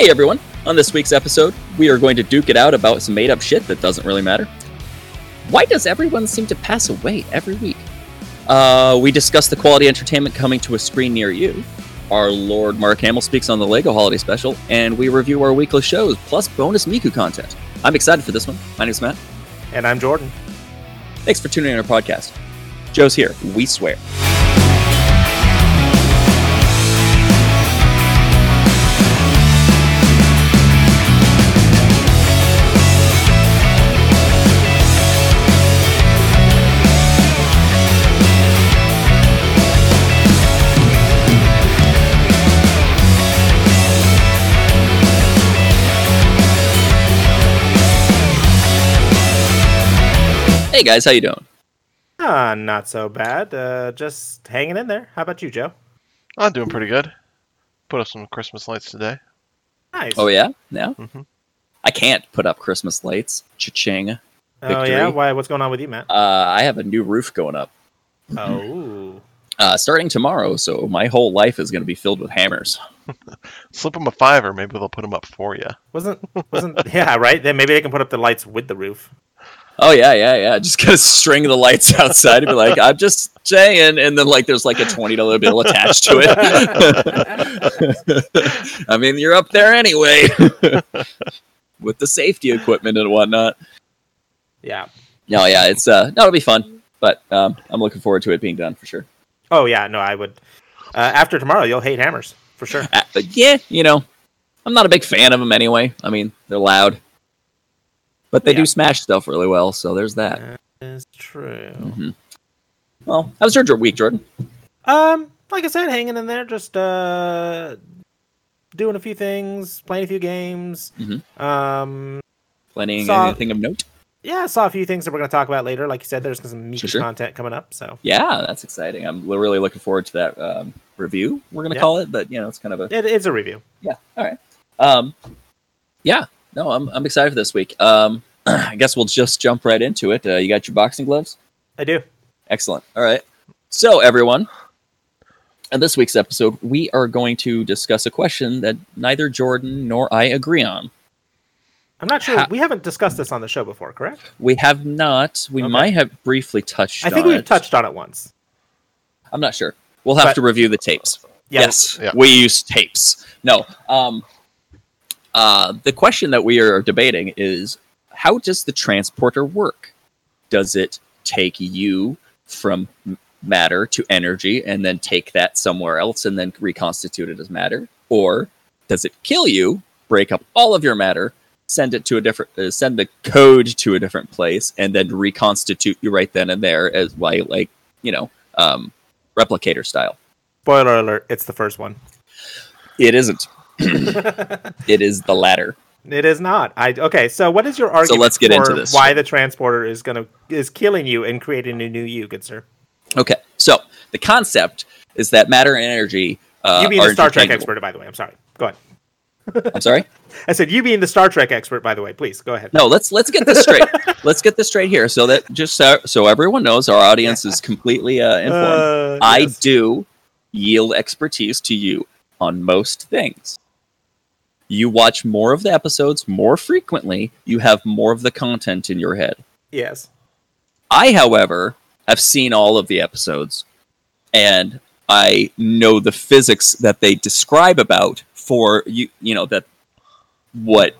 Hey everyone! On this week's episode, we are going to duke it out about some made up shit that doesn't really matter. Why does everyone seem to pass away every week? Uh, we discuss the quality entertainment coming to a screen near you. Our Lord Mark Hamill speaks on the LEGO Holiday Special, and we review our weekly shows, plus bonus Miku content. I'm excited for this one. My name's Matt. And I'm Jordan. Thanks for tuning in our podcast. Joe's here. We swear. Hey guys, how you doing? Ah, not so bad. Uh, just hanging in there. How about you, Joe? I'm doing pretty good. Put up some Christmas lights today. Nice. Oh yeah, yeah. Mhm. I can't put up Christmas lights. Cha-ching. Oh, yeah. Why? What's going on with you, Matt? Uh, I have a new roof going up Oh. uh, starting tomorrow, so my whole life is going to be filled with hammers. Slip them a fiver. Maybe they'll put them up for you. Wasn't wasn't yeah right? Then maybe they can put up the lights with the roof. Oh yeah, yeah, yeah. Just gonna string the lights outside and be like, I'm just saying, and then like there's like a twenty dollar bill attached to it. I mean, you're up there anyway with the safety equipment and whatnot. Yeah. No, yeah, it's uh, no, it'll be fun, but um, I'm looking forward to it being done for sure. Oh yeah. No, I would. Uh, after tomorrow, you'll hate hammers for sure. Uh, yeah, you know, I'm not a big fan of them anyway. I mean, they're loud, but they Yeah. do smash stuff really well. So there's that. that. Is true. hmm Well, how's your week, Jordan? Um, like I said, hanging in there, just uh, doing a few things, playing a few games. Mhm. Um, Planning Saw- anything of note? yeah, I saw a few things that we're going to talk about later. Like you said, there's some Miku Sure, content coming up. So Yeah, that's exciting. I'm really looking forward to that um, review. We're gonna Yeah. call it, but you know, it's kind of a it, it's a review. yeah. All right. Um, yeah. No, I'm I'm excited for this week. Um, I guess we'll just jump right into it. Uh, you got your boxing gloves? I do. Excellent. All right. So, everyone, in this week's episode, we are going to discuss a question that neither Jordan nor I agree on. I'm not sure. Ha- we haven't discussed this on the show before, correct? We have not. We Okay. might have briefly touched. I think on we've it. touched on it once. I'm not sure. We'll have But- to review the tapes. Yeah, yes, Yeah. we use tapes. No. Um, uh, the question that we are debating is how does the transporter work? Does it take you from matter to energy and then take that somewhere else and then reconstitute it as matter? Or does it kill you, break up all of your matter, send it to a different, uh, send the code to a different place, and then reconstitute you right then and there as like, like you know, um, replicator style? Spoiler alert: it's the first one. It isn't. it is the latter. It is not. I okay. So, what is your argument? let's get into for this. Why the transporter is gonna is killing you and creating a new you, good sir? Okay, so the concept is that matter and energy. Uh, you being the Star Trek expert, by the way. I'm sorry. Go ahead. I'm sorry. I said you being the Star Trek expert, by the way. Please go ahead. No, let's let's get this straight. let's get this straight here, so that just so, so everyone knows, our audience is completely uh, informed. Uh, I do yield expertise to you on most things. You watch more of the episodes more frequently. You have more of the content in your head. Yes. I, however, have seen all of the episodes and I know the physics that they describe about for you you know that what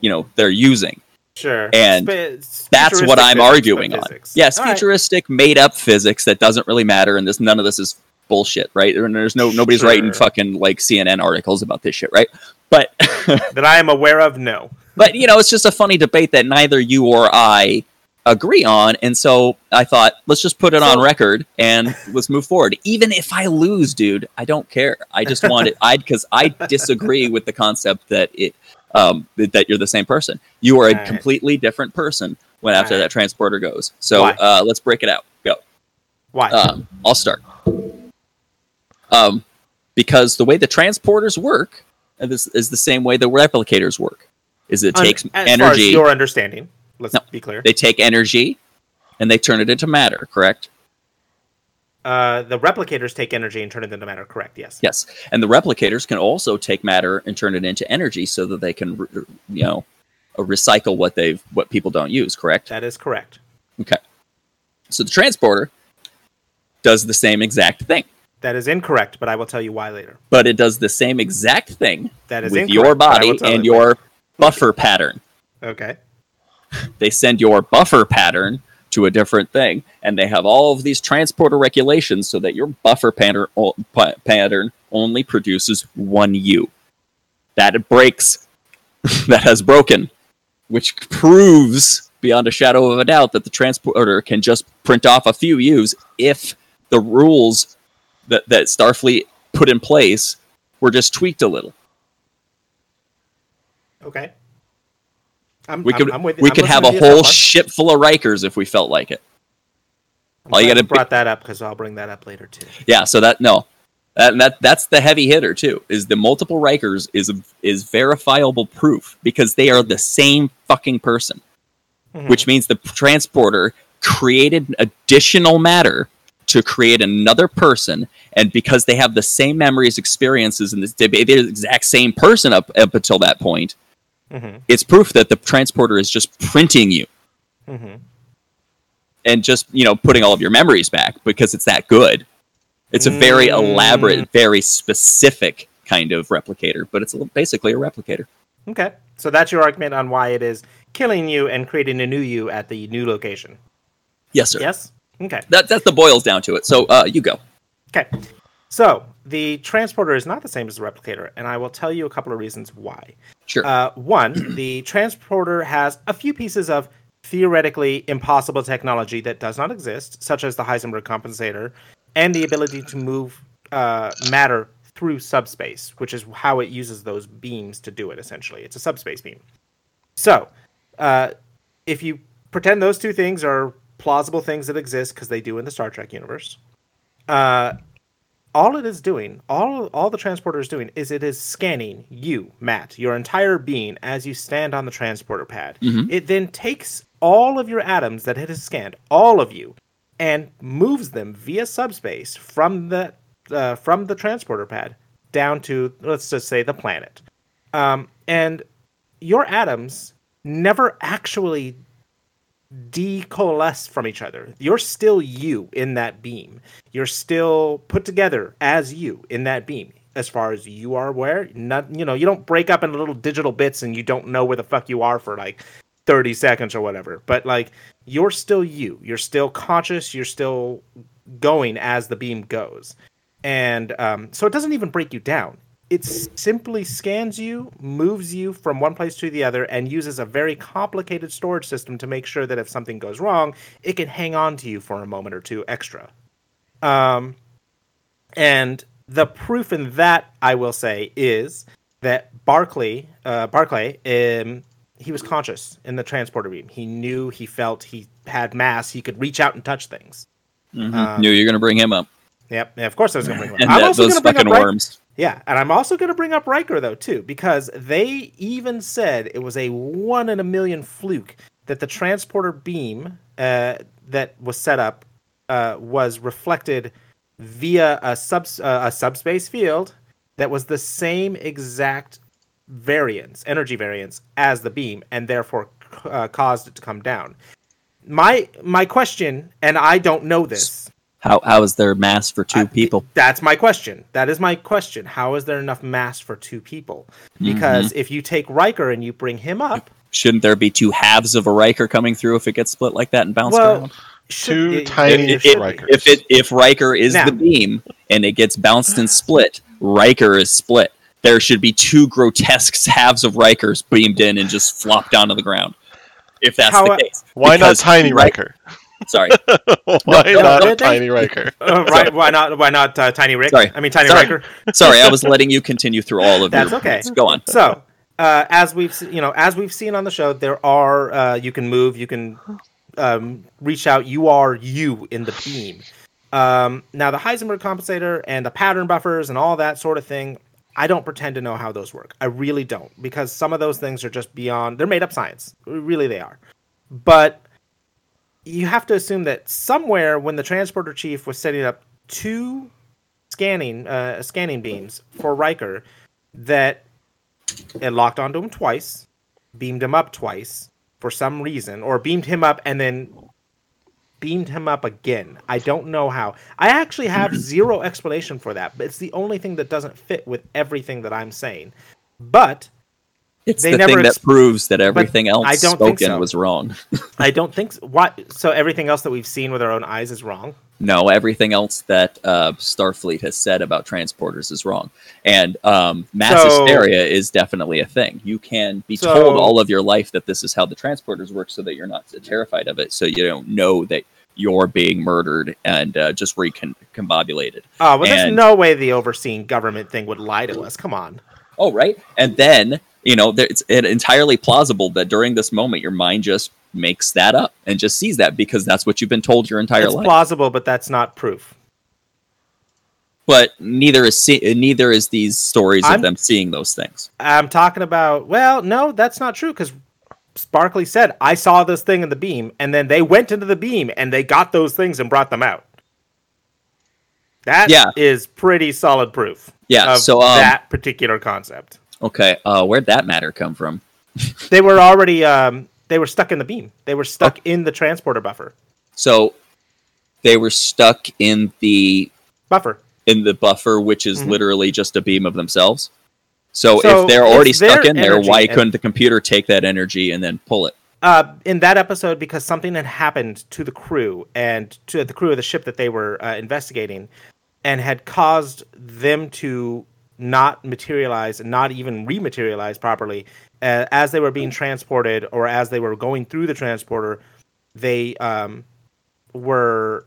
you know they're using. Sure. And Sp- That's what I'm arguing on. physics. Yes, All right. futuristic made up physics that doesn't really matter and this none of this is bullshit, right? There's no nobody's writing fucking like CNN articles about this shit, right? But that I am aware of. No. but you know, it's just a funny debate that neither you or I agree on, and so I thought let's just put it on record and let's move forward. Even if I lose, dude, I don't care. I just want it. I because I disagree with the concept that it um that you're the same person. You are a Alright. completely different person when after Alright. that transporter goes. So uh, let's break it out. Go. Why? Um, I'll start. Um, because the way the transporters work this is the same way the replicators work. Is it takes as far as energy? your understanding. Let's No. be clear. They take energy and they turn it into matter. Correct. Uh, the replicators take energy and turn it into matter. Correct. Yes. Yes, and the replicators can also take matter and turn it into energy, so that they can, re- you know, uh, recycle what they've what people don't use. Correct. That is correct. Okay. So the transporter does the same exact thing, That is incorrect, but I will tell you why later. but it does the same exact thing That is with your but I will body and you your buffer pattern. Okay. They send your buffer pattern to a different thing, and they have all of these transporter regulations so that your buffer pattern o- pattern only produces one U. That it breaks, that has broken, which proves beyond a shadow of a doubt that the transporter can just print off a few U's if the rules that, that Starfleet put in place were just tweaked a little. Okay. I'm, We I'm- could I'm with- we I'm could have a listening to you so whole ship full of Rikers if we felt like it. I'm all you gotta be- brought that up because I'll bring that up later too. Yeah, so that no, that, that that's the heavy hitter too. Is the multiple Rikers is is verifiable proof because they are the same fucking person, Mhm. which means the transporter created additional matter to create another person, and because they have the same memories, experiences, and this, they're the exact same person up up until that point, Mhm. it's proof that the transporter is just printing you Mhm. and just you know putting all of your memories back because it's that good. It's a very Mm. elaborate, very specific kind of replicator, but it's basically a replicator. Okay. So that's your argument on why it is killing you and creating a new you at the new location. Yes, sir. Yes. Okay. That that's the boils down to it. So uh, you go. Okay. So the transporter is not the same as the replicator, and I will tell you a couple of reasons why. Sure. Uh, one, the transporter has a few pieces of theoretically impossible technology that does not exist, such as the Heisenberg compensator, and the ability to move uh, matter through subspace, which is how it uses those beams to do it. Essentially, it's a subspace beam. So, uh, if you pretend those two things are plausible things that exist, because they do in the Star Trek universe, uh, all it is doing, all all the transporter is doing, is it is scanning you, Matt, your entire being as you stand on the transporter pad. Mhm. It then takes all of your atoms that it has scanned, all of you, and moves them via subspace from the uh, from the transporter pad down to let's just say the planet. Um, and your atoms never actually decoalesce from each other. You're still you in that beam. You're still put together as you in that beam. As far as you are aware, not you know, you don't break up into little digital bits and you don't know where the fuck you are for like 30 seconds or whatever. But like you're still you. You're still conscious, you're still going as the beam goes. And um, so it doesn't even break you down. It simply scans you, moves you from one place to the other, and uses a very complicated storage system to make sure that if something goes wrong, it can hang on to you for a moment or two extra. Um, and the proof in that, I will say, is that Barclay, uh, Barclay, um, he was conscious in the transporter beam. He knew, he felt, he had mass. He could reach out and touch things. Mhm. Um, Knew you're going to bring him up, Yep. Yeah, of course I was going to bring him up. I'm also those going to bring up worms. Yeah, and I'm also going to bring up Riker though too, because they even said it was a one in a million fluke that the transporter beam uh, that was set up uh, was reflected via a sub uh, a subspace field that was the same exact variance, energy variance as the beam, and therefore uh, caused it to come down. My my question, and I don't know this. How how is there mass for two I- people? That's my question. That is my question. How is there enough mass for two people? Because Mm-hmm. if you take Riker and you bring him up, Shouldn't there be two halves of a Riker coming through if it gets split like that and bounced well, around? should- Two it- tiny it If, should. Rikers. if it if Riker is Now- the beam and it gets bounced and split, Riker is split. There should be two grotesque halves of Rikers beamed in and just flopped onto the ground. If that's How- the case, Why Because not Tiny Ri- Riker? Sorry, Why no, not they- they- Tiny Riker? Uh, right? Why not? Why not uh, Tiny Rick? Sorry. I mean Tiny Sorry. Riker. sorry. I was letting you continue through all of that. That's your okay. points. Go on. So, uh, as we've you know, as we've seen on the show, there are uh, you can move, you can um, reach out. You are you in the beam. Um, now, the Heisenberg compensator and the pattern buffers and all that sort of thing. I don't pretend to know how those work. I really don't, because some of those things are just beyond. They're made up science. Really, they are. But you have to assume that somewhere when the transporter chief was setting up two scanning uh, scanning beams for Riker that it locked onto him twice, beamed him up twice for some reason, or beamed him up and then beamed him up again. I don't know how. I actually have zero explanation for that, but it's the only thing that doesn't fit with everything that I'm saying. But It's They the never thing that proves that everything else I don't think spoken so. was wrong. I don't think so. What? So everything else that we've seen with our own eyes is wrong. no, everything else that uh, Starfleet has said about transporters is wrong. And um, mass So- hysteria is definitely a thing. You can be So- told all of your life that this is how the transporters work so that you're not terrified of it. So you don't know that you're being murdered and uh, just recombobulated. Oh, but there's And- no way the overseeing government thing would lie to us. Come on. Oh, right. And then, you know, it's entirely plausible that during this moment, your mind just makes that up and just sees that because that's what you've been told your entire It's life. plausible, but that's not proof. but neither is see- neither is these stories I'm- of them seeing those things. I'm talking about. Well, no, that's not true because Barclay said I saw this thing in the beam, and then they went into the beam and they got those things and brought them out. That is Yeah. is pretty solid proof. Yeah, Of so, um, that particular concept. Okay, uh, where'd that matter come from? They were already. Um, they were stuck in the beam. They were stuck in the transporter buffer. So they were stuck in the Buffer. in the buffer, which is Mhm. literally just a beam of themselves. So, So if they're already stuck in there, why and- couldn't the computer take that energy and then pull it? uh, in that episode because something had happened to the crew and to the crew of the ship that they were uh, investigating and had caused them to not materialize and not even rematerialize properly uh, as they were being transported or as they were going through the transporter they um, were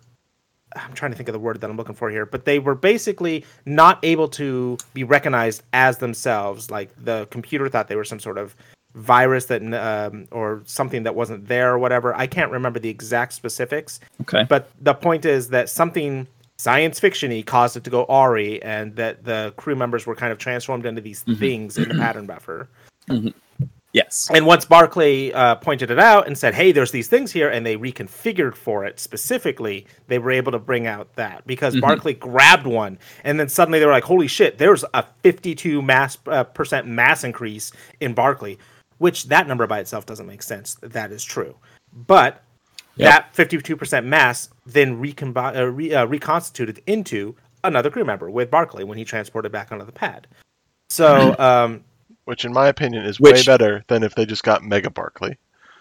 i'm trying to think of the word that i'm looking for here but they were basically not able to be recognized as themselves like the computer thought they were some sort of virus that um, or something that wasn't there or whatever i can't remember the exact specifics Okay. but the point is that something science fictiony caused it to go Ari, and that the crew members were kind of transformed into these Mhm. things in the pattern buffer. Yes. And once Barclay uh, pointed it out and said, "Hey, there's these things here," and they reconfigured for it specifically, they were able to bring out that because Mhm. Barclay grabbed one, and then suddenly they were like, "Holy shit! There's a 52 mass uh, percent mass increase in Barclay," which that number by itself doesn't make sense. That is true, but Yep. that 52% mass then recombi- uh, re- uh, reconstituted into another crew member with Barclay when he transported back onto the pad. So um, Which, in my opinion, is way better than if they just got Mega Barclay.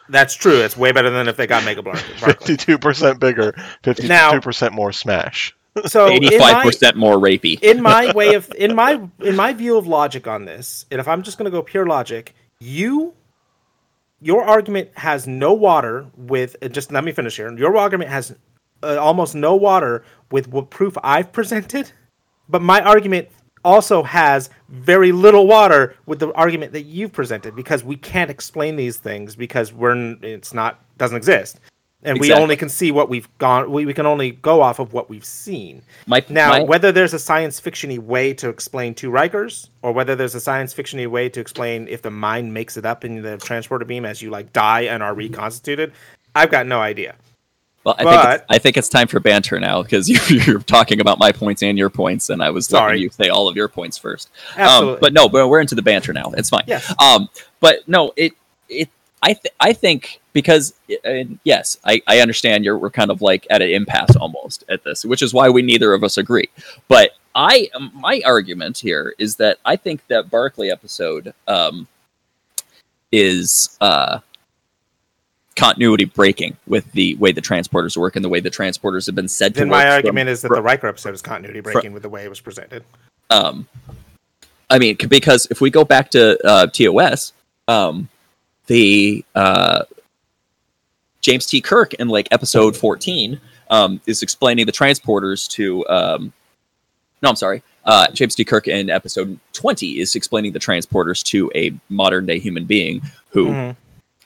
that's true. It's way better than if they got Mega Bar- Barclay. Fifty-two percent bigger, fifty-two percent more smash. So eighty-five percent more rapey. in my way of in my in my view of logic on this, and if I'm just going to go pure logic, you your argument has no water with just let me finish here. Your argument has uh, almost no water with what proof I've presented, but my argument also has very little water with the argument that you've presented because we can't explain these things because we're it's not doesn't exist. And we only can see what we've gone we, we can only go off of what we've seen. My, Now, my- whether there's a science fictiony way to explain two Rikers, or whether there's a science fictiony way to explain if the mind makes it up in the transporter beam as you like die and are reconstituted, I've got no idea. Well, I think but- it's, I think it's time for banter now because you're, you're talking about my points and your points, and I was Sorry. letting you say all of your points first. Absolutely. Um, but no, but we're into the banter now. It's fine. Yes. Um, but no, it it I th- I think because yes, I, I understand you're we're kind of like at an impasse almost at this, which is why we neither of us agree. But I my argument here is that I think that Barclay episode um, is uh, continuity breaking with the way the transporters work and the way the transporters have been said to then my from- argument is that the Riker episode is continuity breaking with the way it was presented. um i mean because if we go back to uh tos um the uh james t kirk in like episode 14 um is explaining the transporters to um no i'm sorry uh james t kirk in episode 20 is explaining the transporters to a modern day human being who Mhm.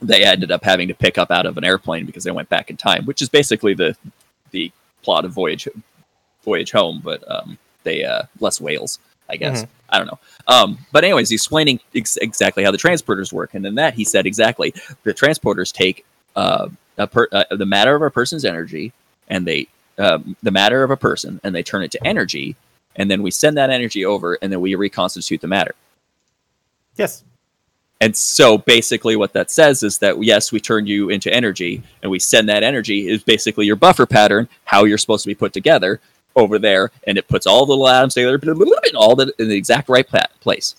They ended up having to pick up out of an airplane because they went back in time, which is basically the the plot of Voyage Voyage Home, but um, they uh, less whales, I guess. I don't know. Um, but anyways, he's explaining ex- exactly how the transporters work, and in that he said exactly the transporters take uh, a per- uh, the matter of a person's energy and they uh, the matter of a person and they turn it to energy, and then we send that energy over, and then we reconstitute the matter. Yes. And so basically, what that says is that yes, we turn you into energy, and we send that energy is basically your buffer pattern, how you're supposed to be put together over there, and it puts all the little atoms together, all the, in the exact right pla- place.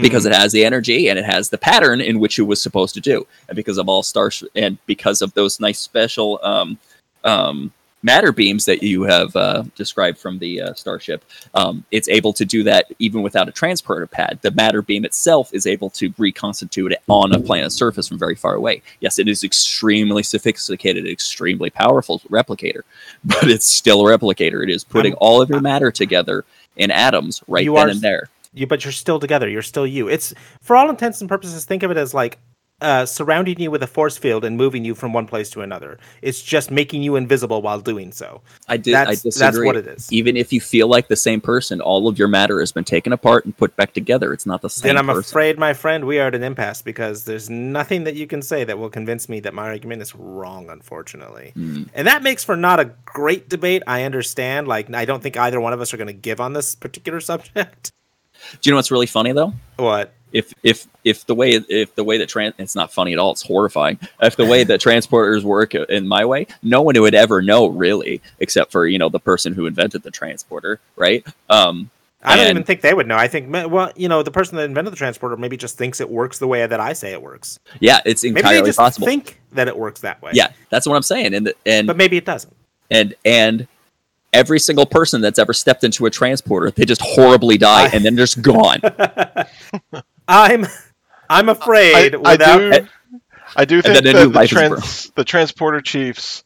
Because Mhm. it has the energy and it has the pattern in which it was supposed to do, and because of all stars and because of those nice special um, um, matter beams that you have uh, described from the uh, starship, um, it's able to do that even without a transporter pad. The matter beam itself is able to reconstitute it on a planet's surface from very far away. Yes, it is extremely sophisticated, extremely powerful replicator, but it's still a replicator. It is putting I'm- all of your matter together in atoms right then are and there. you but you're still together you're still you it's for all intents and purposes think of it as like uh, surrounding you with a force field and moving you from one place to another it's just making you invisible while doing so I did. I that's disagree. that's what it is Even if you feel like the same person, all of your matter has been taken apart and put back together. It's not the same then i'm person. afraid my friend we are at an impasse because there's nothing that you can say that will convince me that my argument is wrong unfortunately Hmm. and that makes for not a great debate i understand like i don't think either one of us are going to give on this particular subject Do you know what's really funny though? what If if if the way if the way that trans it's not funny at all. It's horrifying. If the way that transporters work in my way, no one would ever know really, except for you know the person who invented the transporter, right? Um, I don't And- even think they would know. I think, well, you know, the person that invented the transporter maybe just thinks it works the way that I say it works. yeah, it's entirely Maybe they just possible. think that it works that way. yeah, that's what I'm saying. And and but maybe it doesn't. and and every single person that's ever stepped into a transporter, they just horribly die and then just gone. I'm, I'm afraid I without. do, I do think that the, trans, the transporter chiefs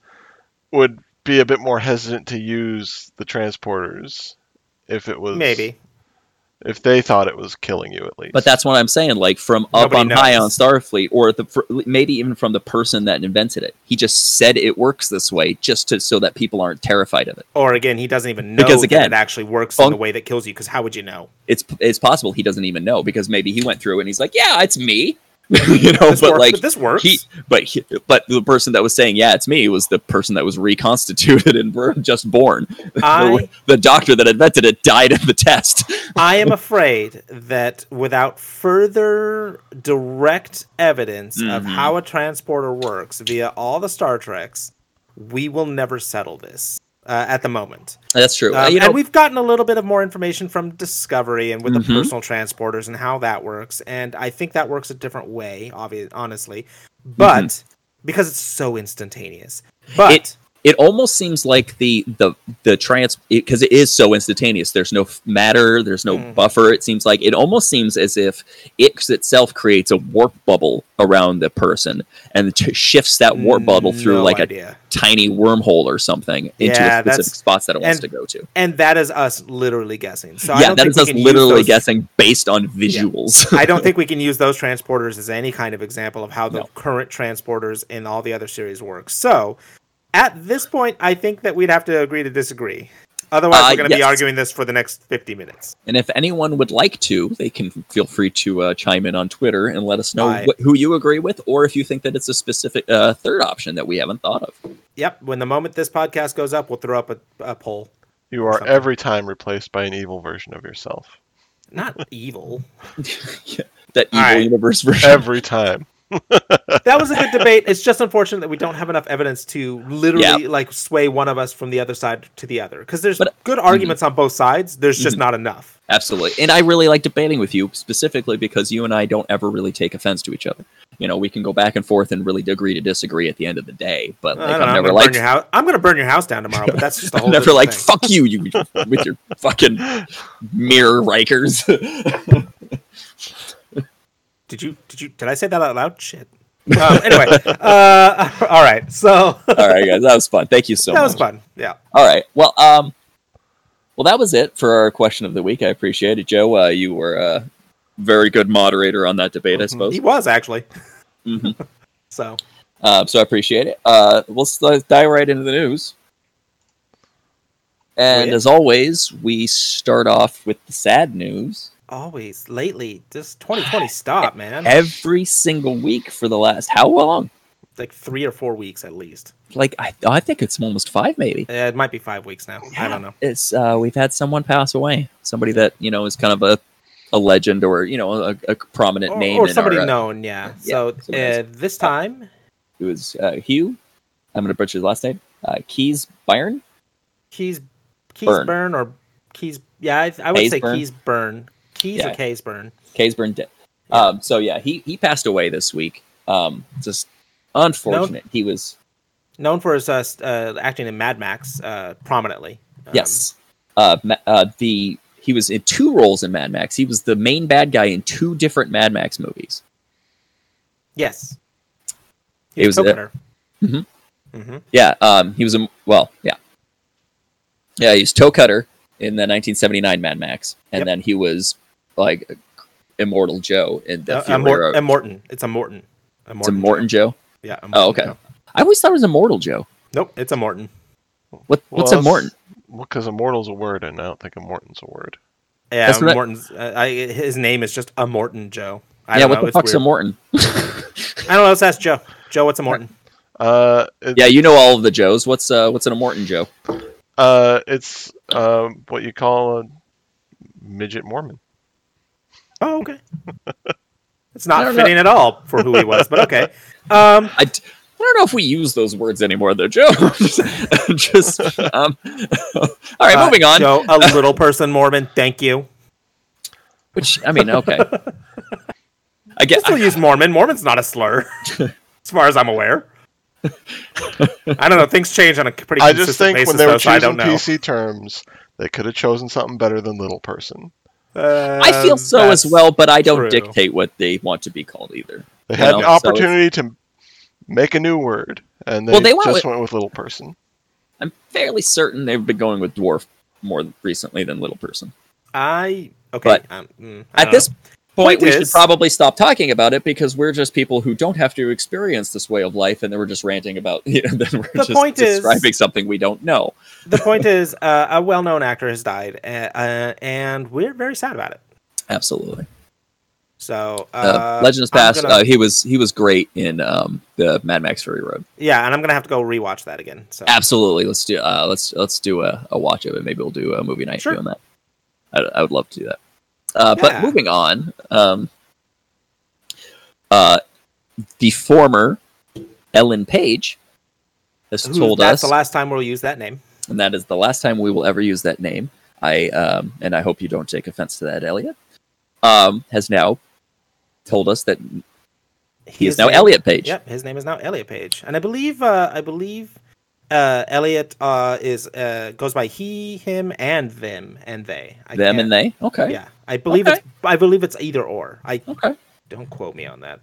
would be a bit more hesitant to use the transporters if it was maybe. If they thought it was killing you at least. But that's what I'm saying. Like from up Nobody on high on. Starfleet, or the fr- maybe even from the person that invented it. He just said it works this way, just to so that people aren't terrified of it. Or again, he doesn't even know Because, that again, it actually works in fun- the way that kills you. Because how would you know? It's it's possible he doesn't even know because maybe he went through it and he's like, yeah, it's me, you know. This but works, like but this works. he, but he, but the person that was saying, yeah, it's me, was the person that was reconstituted and were just born. I, the, the doctor that invented it died in the test. I am afraid that without further direct evidence of Mhm. how a transporter works via all the Star Treks, we will never settle this uh, at the moment. That's true. Um, you know, and we've gotten a little bit of more information from Discovery and with the Mhm. personal transporters and how that works. And I think that works a different way, obviously, honestly. But because it's so instantaneous. But It- it almost seems like the the the trans because it is so instantaneous there's no f- matter there's no Mhm. buffer it seems like it almost seems as if it itself creates a warp bubble around the person and t- shifts that warp bubble through no like a tiny wormhole or something into Yeah, a specific spots that it wants and- to go to And that is us literally guessing. So I yeah don't that is us literally guessing based on visuals I don't think we can use those transporters as any kind of example of how the No. current transporters in all the other series work. So, at this point, I think that we'd have to agree to disagree. Otherwise, Uh, we're going to yes. be arguing this for the next 50 minutes. And if anyone would like to, they can feel free to uh, chime in on Twitter and let us know I- what, who you agree with, or if you think that it's a specific uh, third option that we haven't thought of. Yep. When the moment this podcast goes up, we'll throw up a, a poll. you are something. every time replaced by an evil version of yourself. Not evil. That evil All right. universe version. Every time. That was a good debate. It's just unfortunate that we don't have enough evidence to literally like sway one of us from the other side to the other. Because there's But- good mm-hmm. arguments on both sides. There's just mm-hmm. not enough. Absolutely. And I really like debating with you specifically because you and I don't ever really take offense to each other. You know, we can go back and forth and really agree to disagree at the end of the day. But like, know, I'm I'm never like, house. I'm gonna burn your house down tomorrow, but that's just the whole. Never like, thing. fuck you, you with your fucking mirror Rikers. Did you? Did you? Did I say that out loud? Shit. Um, anyway, uh, all right. So All right, guys, that was fun. Thank you so that much. was fun. Yeah. All right. Well, um, well, that was it for our question of the week. I appreciate it, Joe. Uh, you were a very good moderator on that debate, I suppose. He was actually. Mhm. So Um, so I appreciate it. Uh, let's dive right into the news. And yeah. as always, we start off with the sad news. Always lately, This 2020 stop, man. Every single week for the last how long? like three or four weeks at least. Like I, I think it's almost five, maybe. Uh, it might be five weeks now. I don't know. It's uh, we've had someone pass away, somebody that you know is kind of a, a legend or you know a, a prominent Or, name or in somebody our, uh, known, yeah. yeah, so uh, this time, It was uh, Hugh. I'm going to butcher his last name. Uh, Keys Byron. Keys Keys Burn. Burn or Keys. Yeah, I, I would say Keysburn? Keys Burn. Keys Yeah. or Keys Burn. Keysburn did. Um, so yeah, he he passed away this week. Um, just unfortunate. He was Known for his uh, uh, acting in Mad Max uh, prominently. Um, yes. Uh, uh, the he was in two roles in Mad Max. He was the main bad guy in two different Mad Max movies. Yes. It was, uh, Cutter. Mhm. hmm Yeah, um, he was a well, yeah, yeah. He was Toe Cutter in the 1979 Mad Max, and Yep. then he was like Immortal Joe in the Uh, Fury a, Mor- Road. a Morton. It's Immortan. A It's a Morton Joe. Yeah. a Oh, okay. Joe. I always thought it was Immortal Joe. Nope, it's Immortan. What, what's Well, Immortan? Well, because immortal's a word, and I don't think immortan's a word. Yeah, That's what I- Morton's. Uh, I, his name is just Immortan Joe. I yeah, don't what know. the it's fuck's a. Morton? I don't know. Let's ask Joe. Joe, what's Immortan? Uh, yeah, you know all of the Joes. What's uh, what's an Morton Joe? uh, it's um, what you call a midget Mormon. Oh, okay. It's not don't know. fitting at all for who he was, but okay. Um, I, d- I don't know if we use those words anymore, though, Joe. just um, all right, uh, moving on. Joe, a little person Mormon. Thank you. Which I mean, okay. I I get. still use Mormon. Mormon's not a slur, as far as I'm aware. I don't know. Things change on a pretty I consistent just think basis, when they were so I choosing don't know. PC terms, they could have chosen something better than little person. I feel Uh, so as well, but I don't true. dictate what they want to be called either. They had know, an so opportunity to make a new word, and they, Well, they went just with- went with little person. I'm fairly certain they've been going with dwarf more recently than little person. I okay. But um, mm, I At this know. Point, we should probably stop talking about it because we're just people who don't have to experience this way of life, and then we're just ranting about. You know, then we're The just point is- describing something we don't know. the point is, uh, a well-known actor has died, uh, uh, and we're very sad about it. Absolutely. So, uh, Uh, Legend has passed. gonna- Uh, he was he was great in um, the Mad Max Fury Road. yeah, and I'm gonna have to go rewatch that again. So, Absolutely. Let's do uh, let's let's do a, a watch of it. Maybe we'll do a movie night Sure. doing that. I, I would love to do that. Uh, But moving on, um, uh, the former Ellen Page has Ooh, told that's us, That's the last time we'll use that name. and that is the last time we will ever use that name. I um, and I hope you don't take offense to that, Elliot. Um, has now told us that he is now name- Elliot Page. Yep, his name is now Elliot Page, and I believe uh, I believe uh, Elliot uh, is uh, goes by he, him, and them and they. I Them and they. Okay. Yeah, I believe Okay. it's I believe it's either or. I Okay. don't quote me on that.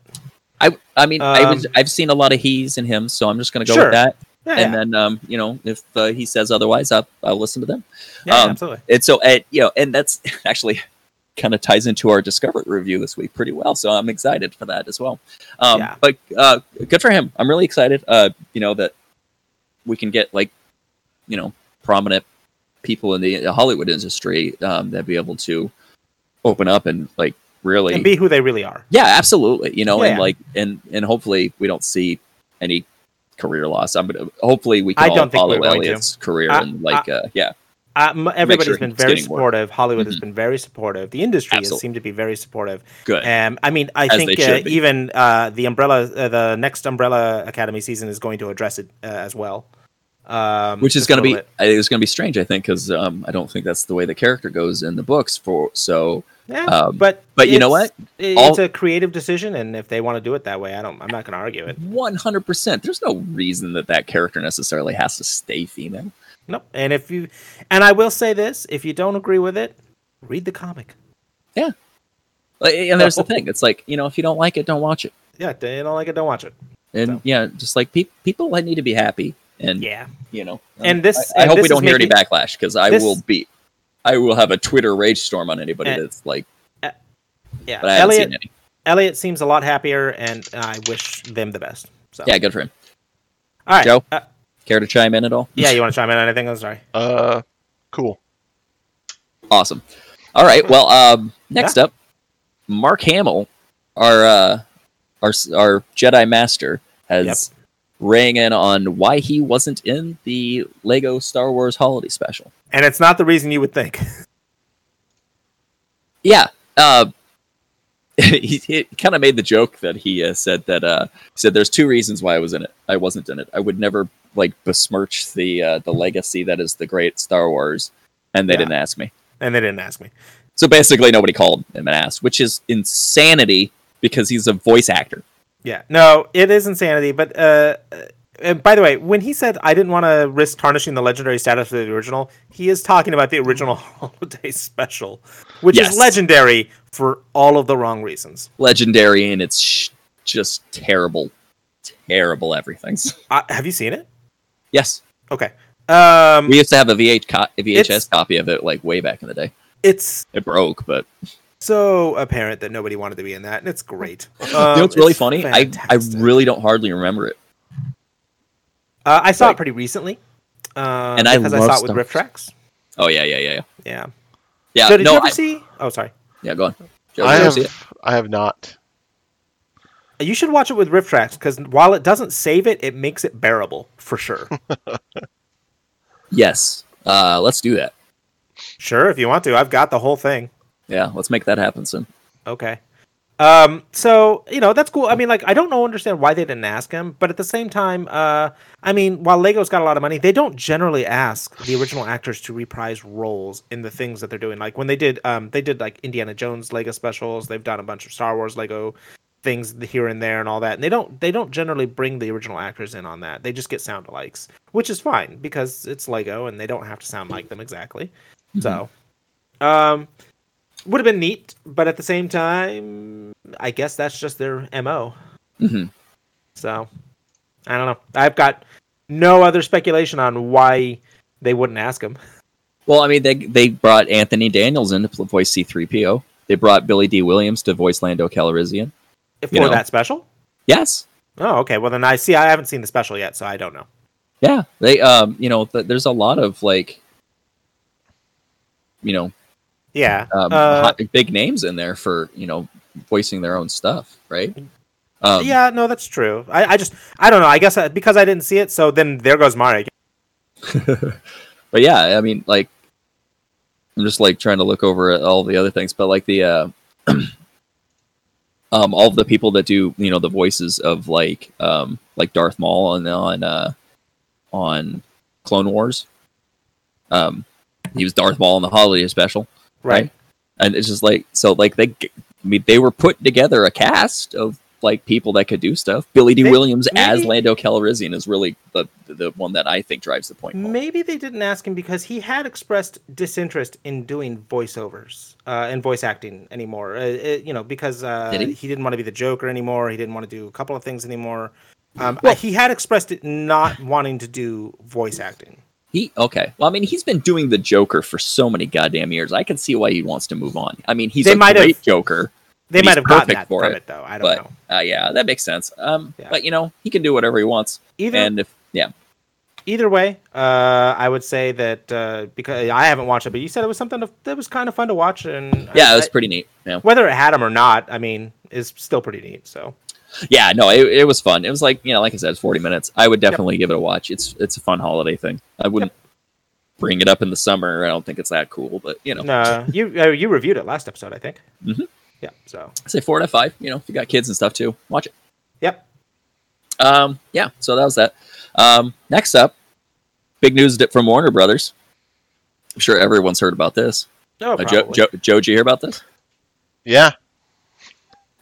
I I mean I was Um, I've seen a lot of he's and him, so I'm just gonna go Sure. with that. Yeah, and yeah, then um, you know if uh, he says otherwise, I'll, I'll listen to them. yeah, um, absolutely. And so, and, you know, and that's actually kind of ties into our Discover review this week pretty well. So I'm excited for that as well. Um, Yeah. But uh, good for him. I'm really excited. Uh, you know that we can get like, you know, prominent people in the Hollywood industry um, that be able to open up and like really And be who they really are. yeah, absolutely. You know, and Yeah. like, and and hopefully we don't see any career loss. I'm gonna hopefully we I can all don't follow we're going to. Elliot's career I- and like, uh, yeah, Uh, everybody's sure been very supportive. Hollywood has Mhm. been very supportive. The industry has seemed to be very supportive. good. Um, I mean, I As think uh, even uh, the umbrella, uh, the next Umbrella Academy season is going to address it uh, as well. Um, Which is going to be it's going to be strange, I think, because um, I don't think that's the way the character goes in the books. For so. Yeah, um, but but you know what? It's All- a creative decision, and if they want to do it that way, I don't. I'm not going to argue it. one hundred percent, there's no reason that that character necessarily has to stay female. Nope. And if you, and I will say this: if you don't agree with it, read the comic. Like, And there's the thing. It's like you know, if you don't like it, don't watch it. Yeah, if you don't like it, don't watch it. And So. yeah, just like pe- people, I need to be happy, and Yeah. you know, And um, this- I, I and hope this we don't hear any backlash because I this- will be, I will have a Twitter rage storm on anybody And- that's like, Yeah. but I haven't Elliot, seen any. Elliot seems a lot happier, and I wish them the best. So. Yeah, good for him. All right. Joe? Uh, Care to chime in at all? yeah, you want to chime in on anything? I'm sorry. Uh, cool. Awesome. All right. Well, um, next up, Mark Hamill, our uh, our our Jedi Master, has rang in on why he wasn't in the Lego Star Wars Holiday Special. And it's not the reason you would think. Yeah, uh, he, he kind of made the joke that he uh, said that uh, said there's two reasons why I was in it. I wasn't in it. I would never like besmirch the uh, the legacy that is the great Star Wars, and they Yeah. didn't ask me. And they didn't ask me. So basically, nobody called him and asked, which is insanity because he's a voice actor. Yeah. No, it is insanity. But uh, uh, and by the way, when he said I didn't want to risk tarnishing the legendary status of the original, he is talking about the original holiday special, which Yes. is legendary for all of the wrong reasons. Legendary, and it's sh- just terrible, terrible everything's. Uh, have you seen it? Yes, Okay. Um, we used to have a VH co- a VHS copy of it like way back in the day. it's It broke, but so apparent that nobody wanted to be in that, and it's great. you know what's really funny? I I really don't hardly remember it. Uh, I saw like- it pretty recently, uh, And I because I, saw it with Star- RiffTrax. Oh yeah, yeah, yeah, yeah. Yeah. Yeah, so did no, you ever I, see? Oh, sorry. yeah, go on. Joe, I did you ever have? I have not. You should watch it with RiffTrax because while it doesn't save it, it makes it bearable for sure. Yes. Uh, let's do that. sure, if you want to, I've got the whole thing. Yeah, let's make that happen soon. Okay. Um, so you know that's cool. I mean, like I don't know, understand why they didn't ask him, but at the same time, uh, I mean, while Lego's got a lot of money, they don't generally ask the original actors to reprise roles in the things that they're doing. Like when they did, um, they did like Indiana Jones Lego specials. They've done a bunch of Star Wars Lego things here and there and all that. And they don't they don't generally bring the original actors in on that. They just get sound alikes, which is fine because it's Lego and they don't have to sound like them exactly. So, um, would have been neat, but at the same time, I guess that's just their mo. hmm So, I don't know. I've got no other speculation on why they wouldn't ask him. Well, I mean, they they brought Anthony Daniels in to voice C-3PO. They brought Billy Dee Williams to voice Lando Calrissian. For You know. that special. Yes. Oh, okay. Well, then I see. I haven't seen the special yet, so I don't know. Yeah. They um, you know, th- there's a lot of like, you know, Yeah. um, uh, hot, big names in there for you know voicing their own stuff, right? Um, yeah. No, that's true. I, I just, I don't know. I guess uh, because I didn't see it, so then there goes Mario. but yeah, I mean, like, I'm just like trying to look over at all the other things, but like the, uh, um, all the people that do, you know, the voices of like, um, like Darth Maul on on uh, on Clone Wars. Um, he was Darth Maul in the holiday special, Right. and it's just like so, like they, I mean, they were putting together a cast of like people that could do stuff. Billy Dee They- Williams as Lando Calrissian is really the the one that I think drives the point. home. Maybe they didn't ask him because he had expressed disinterest in doing voiceovers uh, and voice acting anymore. Uh, uh, you know, because uh, Did he? he? didn't want to be the Joker anymore. He didn't want to do a couple of things anymore. Um, Well- he had expressed it not wanting to do voice acting. He okay. Well, I mean, he's been doing the Joker for so many goddamn years. I can see why he wants to move on. I mean, he's They a might have- great Joker. They might have gotten that for from it, it, though. I don't But know. uh, yeah, that makes sense. Um, Yeah. but you know, he can do whatever he wants. Either And if yeah, either way, uh, I would say that uh, because I haven't watched it, but you said it was something that was kind of fun to watch, and yeah, I- it was pretty neat. Yeah, whether it had him or not, I mean, is still pretty neat. So yeah, no, it, it was fun. It was like you know, like I said, it's forty minutes. I would definitely give it a watch. It's it's a fun holiday thing. I wouldn't bring it up in the summer. I don't think it's that cool, but you know, uh, you uh, you reviewed it last episode, I think. Mhm. Yeah. So I say four out of five. You know, if you got kids and stuff too, watch it. yep. Um, yeah, so that was that. Um, next up, big news from Warner Brothers. I'm sure everyone's heard about this. Oh, Uh, Joe. Joe, Joe, did you hear about this? Yeah.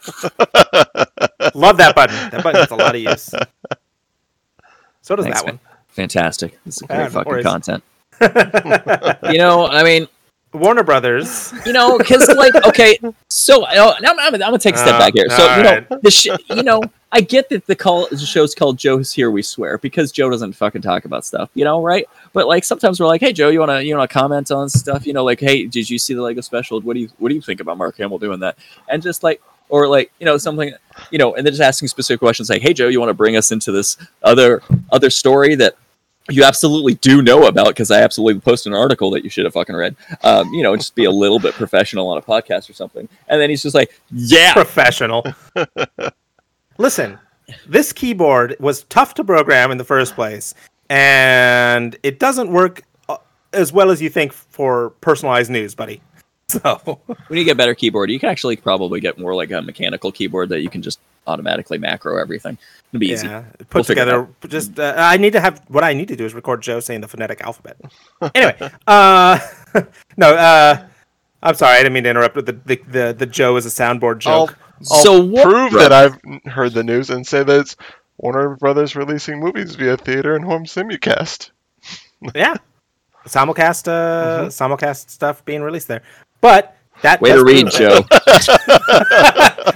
Love that button. That button gets a lot of use. So does Thanks, that man. Fantastic. This is great fucking worries. content. You know, I mean, Warner Brothers. you know, because like, okay, so know, I'm, I'm, I'm gonna take a step Uh, back here. So you know, the sh- you know, I get that the call the show's called Joe's Here We Swear because Joe doesn't fucking talk about stuff, you know, right? But like sometimes we're like, hey Joe, you wanna you wanna comment on stuff, you know, like, hey, did you see the Lego special? What do you what do you think about Mark Hamill doing that? And just like or like you know something you know and they're just asking specific questions like hey joe you want to bring us into this other other story that you absolutely do know about because I absolutely posted an article that you should have fucking read. Um, you know, just be a little bit professional on a podcast or something. And then he's just like, "Yeah, Professional. Listen, this keyboard was tough to program in the first place, and it doesn't work uh, as well as you think for personalized news, buddy. So When you get a better keyboard, you can actually probably get more like a mechanical keyboard that you can just automatically macro everything. It'll be easy. yeah, put We'll together. Just uh, I need to have what I need to do is record Joe saying the phonetic alphabet. anyway, uh, no, uh, I'm sorry, I didn't mean to interrupt with the the the, the Joe is a soundboard I'll, joke. I'll So what- prove that I've heard the news and say that it's Warner Brothers releasing movies via theater and home simulcast. Yeah, simulcast, uh, simulcast stuff being released there, but. That Way to read, Joe.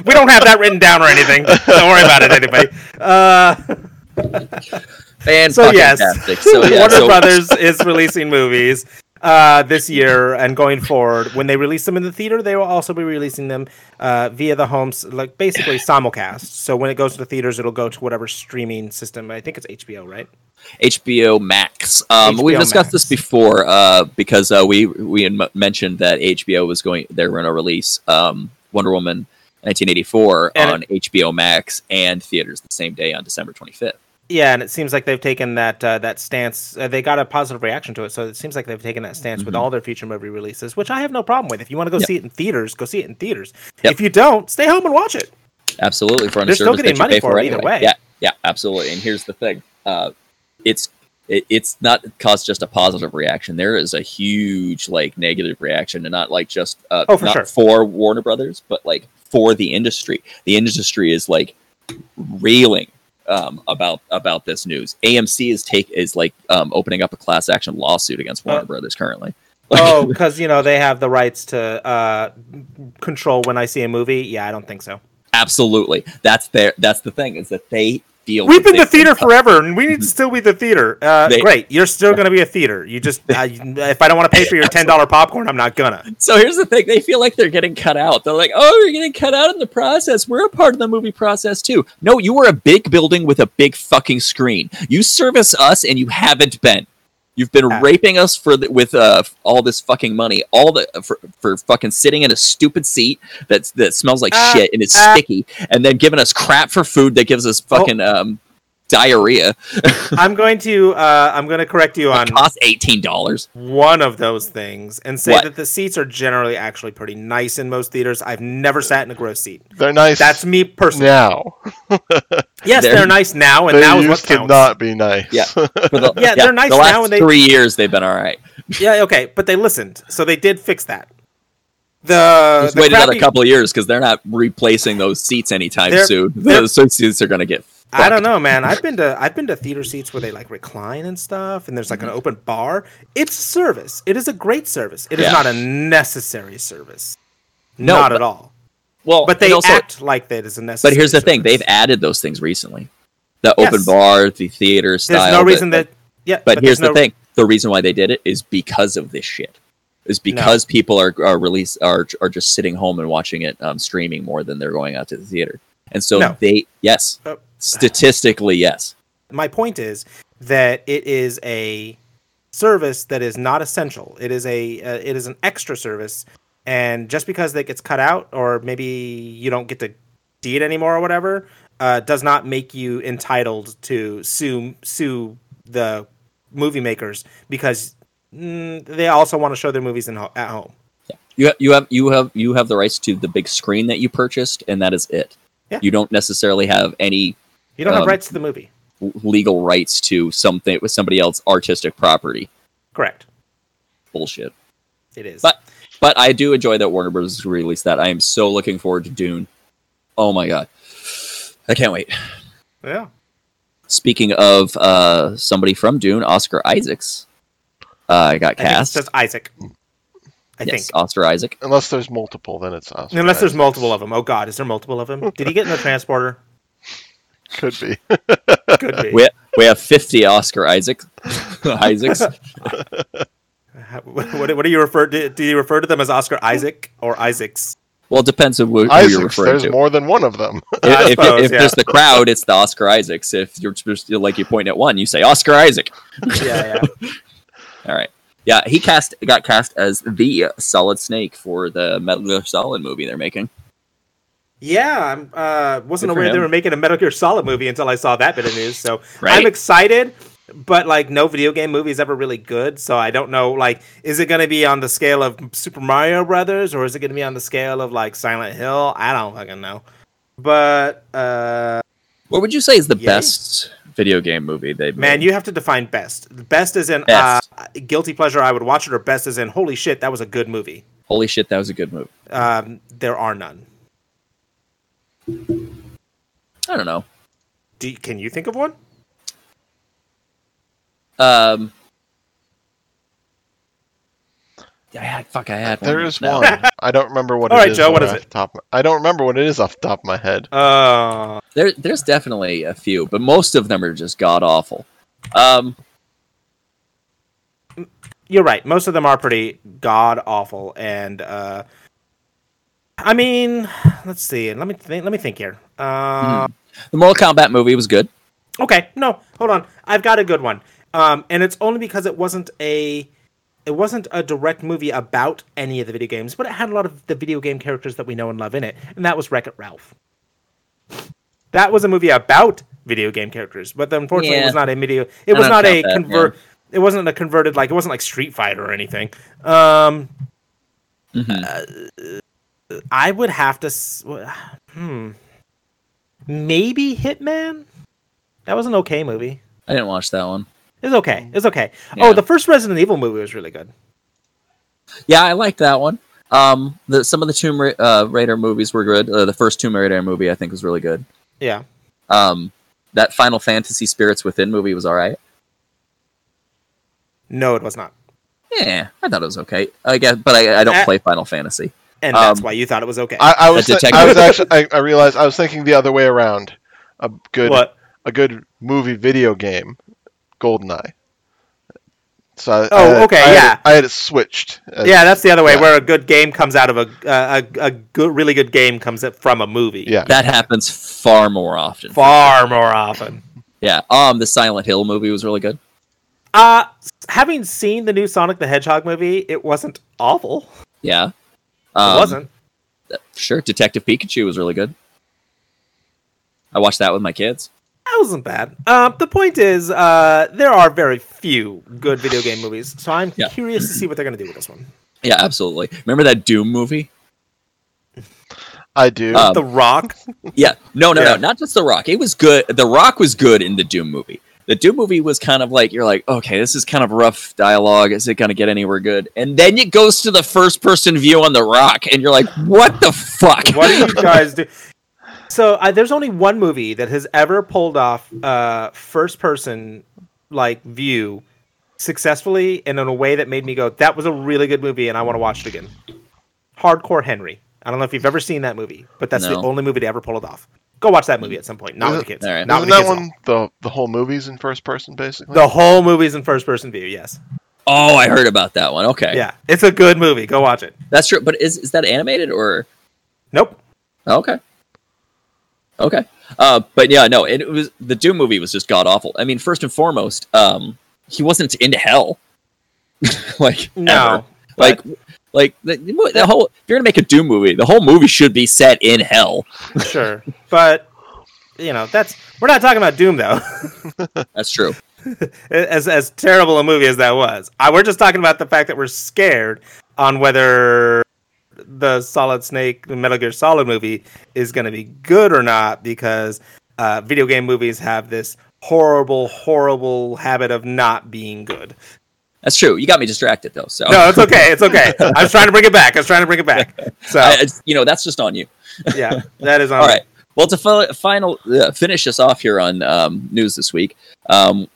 we don't have that written down or anything. Don't worry about it, anybody. Uh, And so yes. So yeah, Warner so- Brothers is releasing movies uh, this year and going forward. When they release them in the theater, they will also be releasing them uh, via the homes, like basically simulcast. So when it goes to the theaters, it'll go to whatever streaming system. I think it's HBO, right? HBO Max. Um, we've HBO discussed this before uh, because uh, we we had m- mentioned that HBO was going they were going to release um, Wonder Woman 1984 And on HBO Max and theaters the same day on December 25th. Yeah, and it seems like they've taken that uh, that stance. Uh, they got a positive reaction to it, so it seems like they've taken that stance with Mhm. all their future movie releases, which I have no problem with. If you want to go Yep. see it in theaters, go see it in theaters. Yep. If you don't, stay home and watch it. Absolutely, for a They're still getting money for it either way. Yeah, yeah, absolutely. And here's the thing: uh, it's it, it's not caused just a positive reaction. There is a huge like negative reaction, and not like just uh, Oh, for not sure. for Warner Brothers, but like for the industry. The industry is like railing um, about about this news. AMC is take is like um, opening up a class action lawsuit against Warner Uh, Brothers currently. oh, because you know they have the rights to uh, control when I see a movie. Yeah, I don't think so. Absolutely, that's their that's the thing is that they feel We've been the theater forever, and we need to still be the theater. Uh, They- great, you're still going to be a theater. You just uh, if I don't want to pay for your ten dollar popcorn, I'm not gonna. So here's the thing: they feel like they're getting cut out. They're like, "Oh, you're getting cut out in the process. We're a part of the movie process too." No, you were a big building with a big fucking screen. You service us, and you haven't been. You've been Ah. raping us for the, with uh, all this fucking money, all the for, for fucking sitting in a stupid seat that that smells like Ah, shit and is ah. sticky, and then giving us crap for food that gives us Oh. fucking um, diarrhea. I'm going to uh, I'm going to correct you on It costs eighteen dollars. one of those things and say What? that the seats are generally actually pretty nice in most theaters. I've never sat in a gross seat. They're nice That's me personally. now. Yes, They're- they're, nice now, and they now is what used to counts. not be nice. Yeah. The, Yeah, they're nice the last now and they- three years they've been all right. Yeah, okay, but they listened, so they did fix that. The, Just the wait another crappy- couple of years because they're not replacing those seats anytime They're- soon. they're- Those seats are going to get. I don't know, man. I've been to I've been to theater seats where they like recline and stuff, and there's like an Mm-hmm. open bar. It's a service. It is a great service. It is Yeah. not a necessary service. No, not but- at all. Well, But they also, act like that is a necessary. But here's the thing: they've added those things recently. The Yes. open bar, the theater style. There's no reason that. Yeah, But, but here's the no- thing: the reason why they did it is because of this shit. Is because people are are release are are just sitting home and watching it um, streaming more than they're going out to the theater, and so No. they yes, Uh, statistically yes. my point is that it is a service that is not essential. It is a uh, it is an extra service, and just because that gets cut out, or maybe you don't get to see it anymore, or whatever, uh, does not make you entitled to sue sue the movie makers because mm, they also want to show their movies in ho- at home. You you have you have you have the rights to the big screen that you purchased, and that is it. Yeah. You don't necessarily have any You don't have Um, rights to the movie. legal rights to something with somebody else's artistic property. Correct. Bullshit. It is. But but I do enjoy that Warner Bros. released that. I am so looking forward to Dune. Oh my god, I can't wait. yeah. Speaking of uh, somebody from Dune, Oscar Isaacs, uh, got I think it cast. says Isaac. I yes, think. Oscar Isaac. Unless there's multiple, then it's Oscar Unless there's Isaacs. multiple of them. Oh God, is there multiple of them? Did he get in the transporter? Could be. Could be. We we have fifty Oscar Isaac Isaacs. What, what do you refer to? Do you refer to them as Oscar Isaac or Isaacs? Well, it depends on who, who you're Isaacs, referring there's to. more than one of them. if, I if, suppose, if yeah. there's the crowd, it's the Oscar Isaacs. If you're just like you point at one, you say Oscar Isaac. Yeah, yeah. All right. Yeah, he cast got cast as the Solid Snake for the Metal Gear Solid movie they're making. Yeah, I'm uh wasn't Good aware they were making a Metal Gear Solid movie until I saw that bit of news. So Right? I'm excited, but like no video game movie is ever really good. So I don't know. Like, is it going to be on the scale of Super Mario Brothers or is it going to be on the scale of like Silent Hill? I don't fucking know. But uh What would you say is the best video game movie they've man, you have to define best. Best is in Best. uh guilty pleasure. I would watch it, or best is in holy shit, that was a good movie. Holy shit, that was a good movie. Um, there are none. I don't know. Do you- can you think of one? Um, I had fuck. I had There one. is No. one. I don't remember what All it right, is Joe, what off is the it? Top, I don't remember what it is off the top of my head. Uh, There, there's definitely a few, but most of them are just god awful. Um, you're right. Most of them are pretty god awful, and uh, I mean, let's see. Let me think. Let me think here. Uh, the Mortal Kombat movie was good. Okay, no, hold on. I've got a good one, um, and it's only because it wasn't a it wasn't a direct movie about any of the video games, but it had a lot of the video game characters that we know and love in it, and that was Wreck It Ralph. That was a movie about video game characters, but unfortunately, it was not a video. It was don't a that, convert. It wasn't a converted like it wasn't like Street Fighter or anything. Um, Mhm. I would have to. Hmm. Maybe Hitman. That was an okay movie. I didn't watch that one. It's okay. It's okay. Yeah. Oh, the first Resident Evil movie was really good. Yeah, I liked that one. Um, the, some of the Tomb Ra- uh, Raider movies were good. Uh, the first Tomb Raider movie, I think, was really good. Yeah. Um, that Final Fantasy Spirits Within movie was all right. No, it was not. Yeah, I thought it was okay. I guess, but I, I don't Uh, play Final Fantasy. And that's Um, why you thought it was okay. I, I was The thi- detective- I was actually I, I realized I was thinking the other way around. A good what? a good movie video game, GoldenEye. So I, Oh, I okay, I had yeah. it- I had it switched. as- Yeah, that's the other way, yeah. where a good game comes out of a uh, a, a good, really good game comes from a movie. yeah. That happens far more often. Far more often. Yeah. Um, the Silent Hill movie was really good. Uh having seen the new Sonic the Hedgehog movie, it wasn't awful. Yeah. It Um, wasn't. Sure. Detective Pikachu was really good. I watched that with my kids. That wasn't bad. Um, the point is, uh, there are very few good video game movies, so I'm Yeah. curious to see what they're going to do with this one. Yeah, absolutely. Remember that Doom movie? I do. Um, the Rock. Yeah. No, no, Yeah. no. Not just The Rock. It was good. The Rock was good in the Doom movie. The Doom movie was kind of like you're like, okay, this is kind of rough dialogue. Is it going to get anywhere good? And then it goes to the first person view on The Rock, and you're like, what the fuck? what do you guys do? So uh, there's only one movie that has ever pulled off uh, first person like view successfully and in a way that made me go, "That was a really good movie," and I want to watch it again. Hardcore Henry. I don't know if you've ever seen that movie, but that's the only movie to ever pull it off. Go watch that movie at some point. Not with the kids. All right. Not Isn't with the that kids. one the the whole movie's in first person basically? The whole movie's in first person view. Yes. Oh, I heard about that one. Okay. Yeah, it's a good movie. Go watch it. That's true. But is, is that animated or? Nope. Okay. Okay. Uh, but yeah, no, it, was the Doom movie was just god awful. I mean, first and foremost, um, he wasn't into hell. like No. ever. Like like the, the whole. If you're gonna make a Doom movie, the whole movie should be set in hell. Sure, but you know that's we're not talking about Doom though. That's true. as as terrible a movie as that was. I, we're just talking about the fact that we're scared on whether the Solid Snake the Metal Gear Solid movie is going to be good or not because uh, video game movies have this horrible, horrible habit of not being good. That's true. You got me distracted though. So No, it's okay. It's okay. I was trying to bring it back. I was trying to bring it back. So I, you know that's just on you. yeah, that is on. All right. Well, to fi- final uh, finish us off here on um, news this week, um,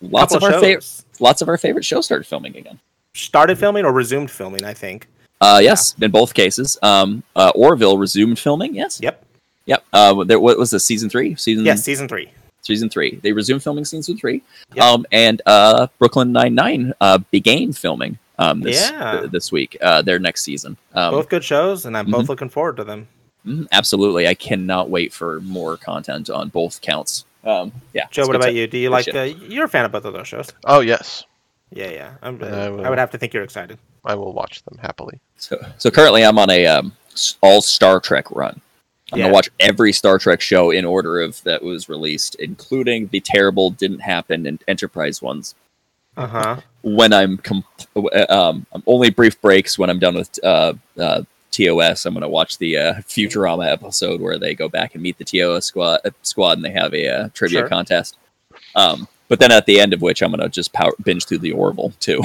lots Couple of our favorite lots of our favorite shows started filming again. started filming or resumed filming. I think. Uh, yes, in both cases. Um, uh, Orville resumed filming. Yes. Yep. Yep. Uh, there, what was this? Season three. Season. Yes, season three. Season three. They resumed filming season three. Yep. Um, and uh, Brooklyn Nine Nine uh, began filming um this Yeah. th- this week. Uh, their next season. Um, Both good shows, and I'm mhm. both looking forward to them. mhm, absolutely. I cannot wait for more content on both counts. Um, yeah. Joe, what about to- you? Do you good like? Uh, you're a fan of both of those shows. Oh yes, Yeah, yeah. I'm, And I I, would have to think you're excited. I will watch them happily. So, so currently I'm on a um, all Star Trek run. I'm Yeah. gonna watch every Star Trek show in order of that was released, including the terrible didn't happen and Enterprise ones. Uh huh. When I'm com- um, I'm only brief breaks when I'm done with uh, uh, TOS. I'm gonna watch the uh, Futurama episode where they go back and meet the TOS squad uh, squad and they have a uh, trivia Sure. contest. Um, but then at the end of which I'm gonna just power binge through the Orville too.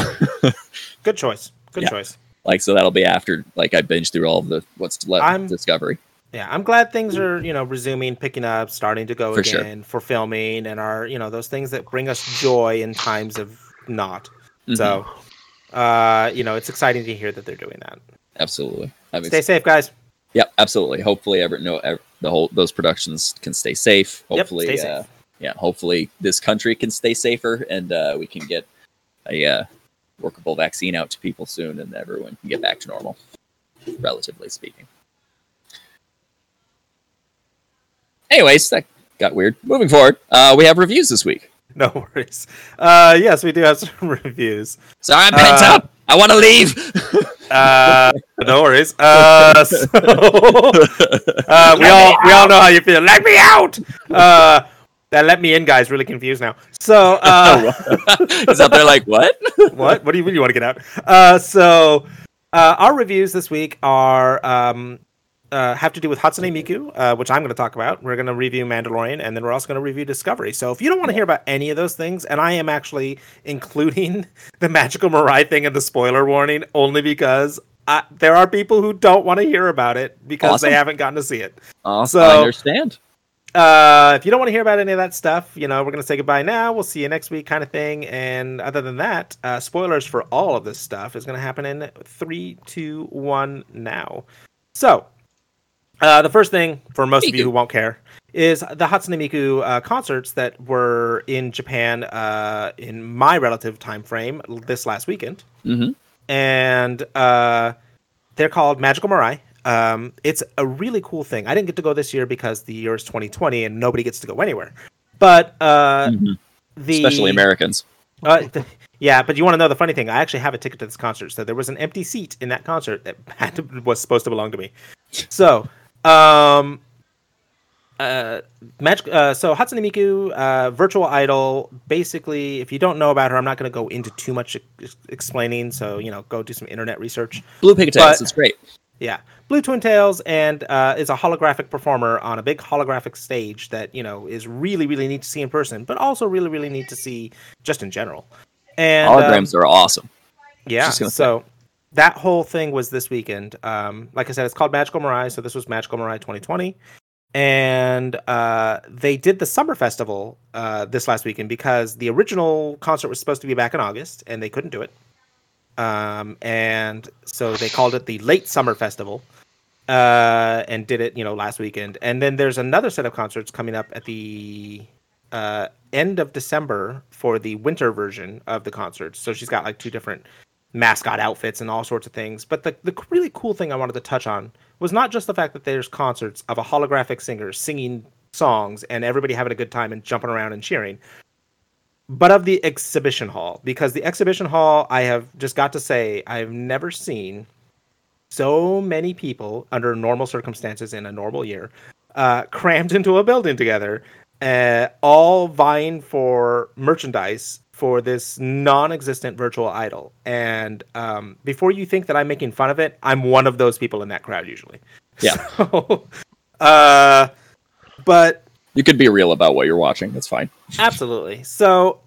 Good choice. Good Yeah. choice. like so that'll be after like I binge through all of the what's left I'm- Discovery. Yeah, I'm glad things are you know resuming, picking up, starting to go For sure. again for filming, and are you know those things that bring us joy in times of not. Mhm. So, uh, you know, it's exciting to hear that they're doing that. absolutely. Stay safe, guys. Yep, absolutely. Hopefully, ever no the whole those productions can stay safe. Yep, Hopefully, stay safe. Uh, yeah. Hopefully, this country can stay safer, and uh, we can get a uh, workable vaccine out to people soon, and everyone can get back to normal, relatively speaking. Anyways, that got weird. Moving forward, uh, we have reviews this week. No worries. Uh, yes, we do have some reviews. Sorry, I'm pent Uh, up. I want to leave. Uh, no worries. Uh, so, uh, we all we all know how you feel. Let me out. Uh, that let me in, guys. Really confused now. So, uh, He's out there like, what? what? What do you, do you want to get out? Uh, so, uh, our reviews this week are um, uh, have to do with Hatsune Miku, uh, which I'm going to talk about. We're going to review Mandalorian, and then we're also going to review Discovery. So, if you don't want to hear about any of those things, and I am actually including the Magical Mirai thing in the spoiler warning, only because. Uh, there are people who don't want to hear about it because they haven't gotten to see it. Awesome. So- I understand. Uh, if you don't want to hear about any of that stuff, you know, we're going to say goodbye now. We'll see you next week, kind of thing. And other than that, uh, spoilers for all of this stuff is going to happen in three, two, one now. So, uh, the first thing for most of you who won't care is the Hatsune Miku uh, concerts that were in Japan uh, in my relative time frame this last weekend hmm and uh, they're called Magical Mirai. Um, it's a really cool thing. I didn't get to go this year because the year is 2020 and nobody gets to go anywhere. But uh, Mhm. the Especially Americans. uh, th- yeah, but you want to know the funny thing? I actually have a ticket to this concert, so there was an empty seat in that concert that had to, was supposed to belong to me. So, um, uh, magic. Uh, so Hatsune Miku, uh, virtual idol. Basically, if you don't know about her, I'm not going to go into too much ex- explaining. So you know, go do some internet research. Blue Pigtails. It's great. Yeah, Blue Twin Tails, and uh, is a holographic performer on a big holographic stage that you know is really really neat to see in person, but also really really neat to see just in general. And um, Holograms are awesome. yeah, so that whole thing was this weekend. Um, like I said, it's called Magical Mirai, so this was Magical Mirai 2020, and uh, they did the summer festival uh, this last weekend because the original concert was supposed to be back in August, and they couldn't do it. Um, and so they called it the Late Summer Festival, uh, and did it, you know, last weekend. And then there's another set of concerts coming up at the uh, end of December for the winter version of the concert. So she's got like two different mascot outfits and all sorts of things. But the, the really cool thing I wanted to touch on was not just the fact that there's concerts of a holographic singer singing songs and everybody having a good time and jumping around and cheering, but of the exhibition hall. Because the exhibition hall, I have just got to say, I've never seen so many people under normal circumstances in a normal year uh, crammed into a building together, uh, all vying for merchandise for this non-existent virtual idol. And um, before you think that I'm making fun of it, I'm one of those people in that crowd usually. Yeah. So, uh, but You could be real about what you're watching. That's fine. Absolutely. So,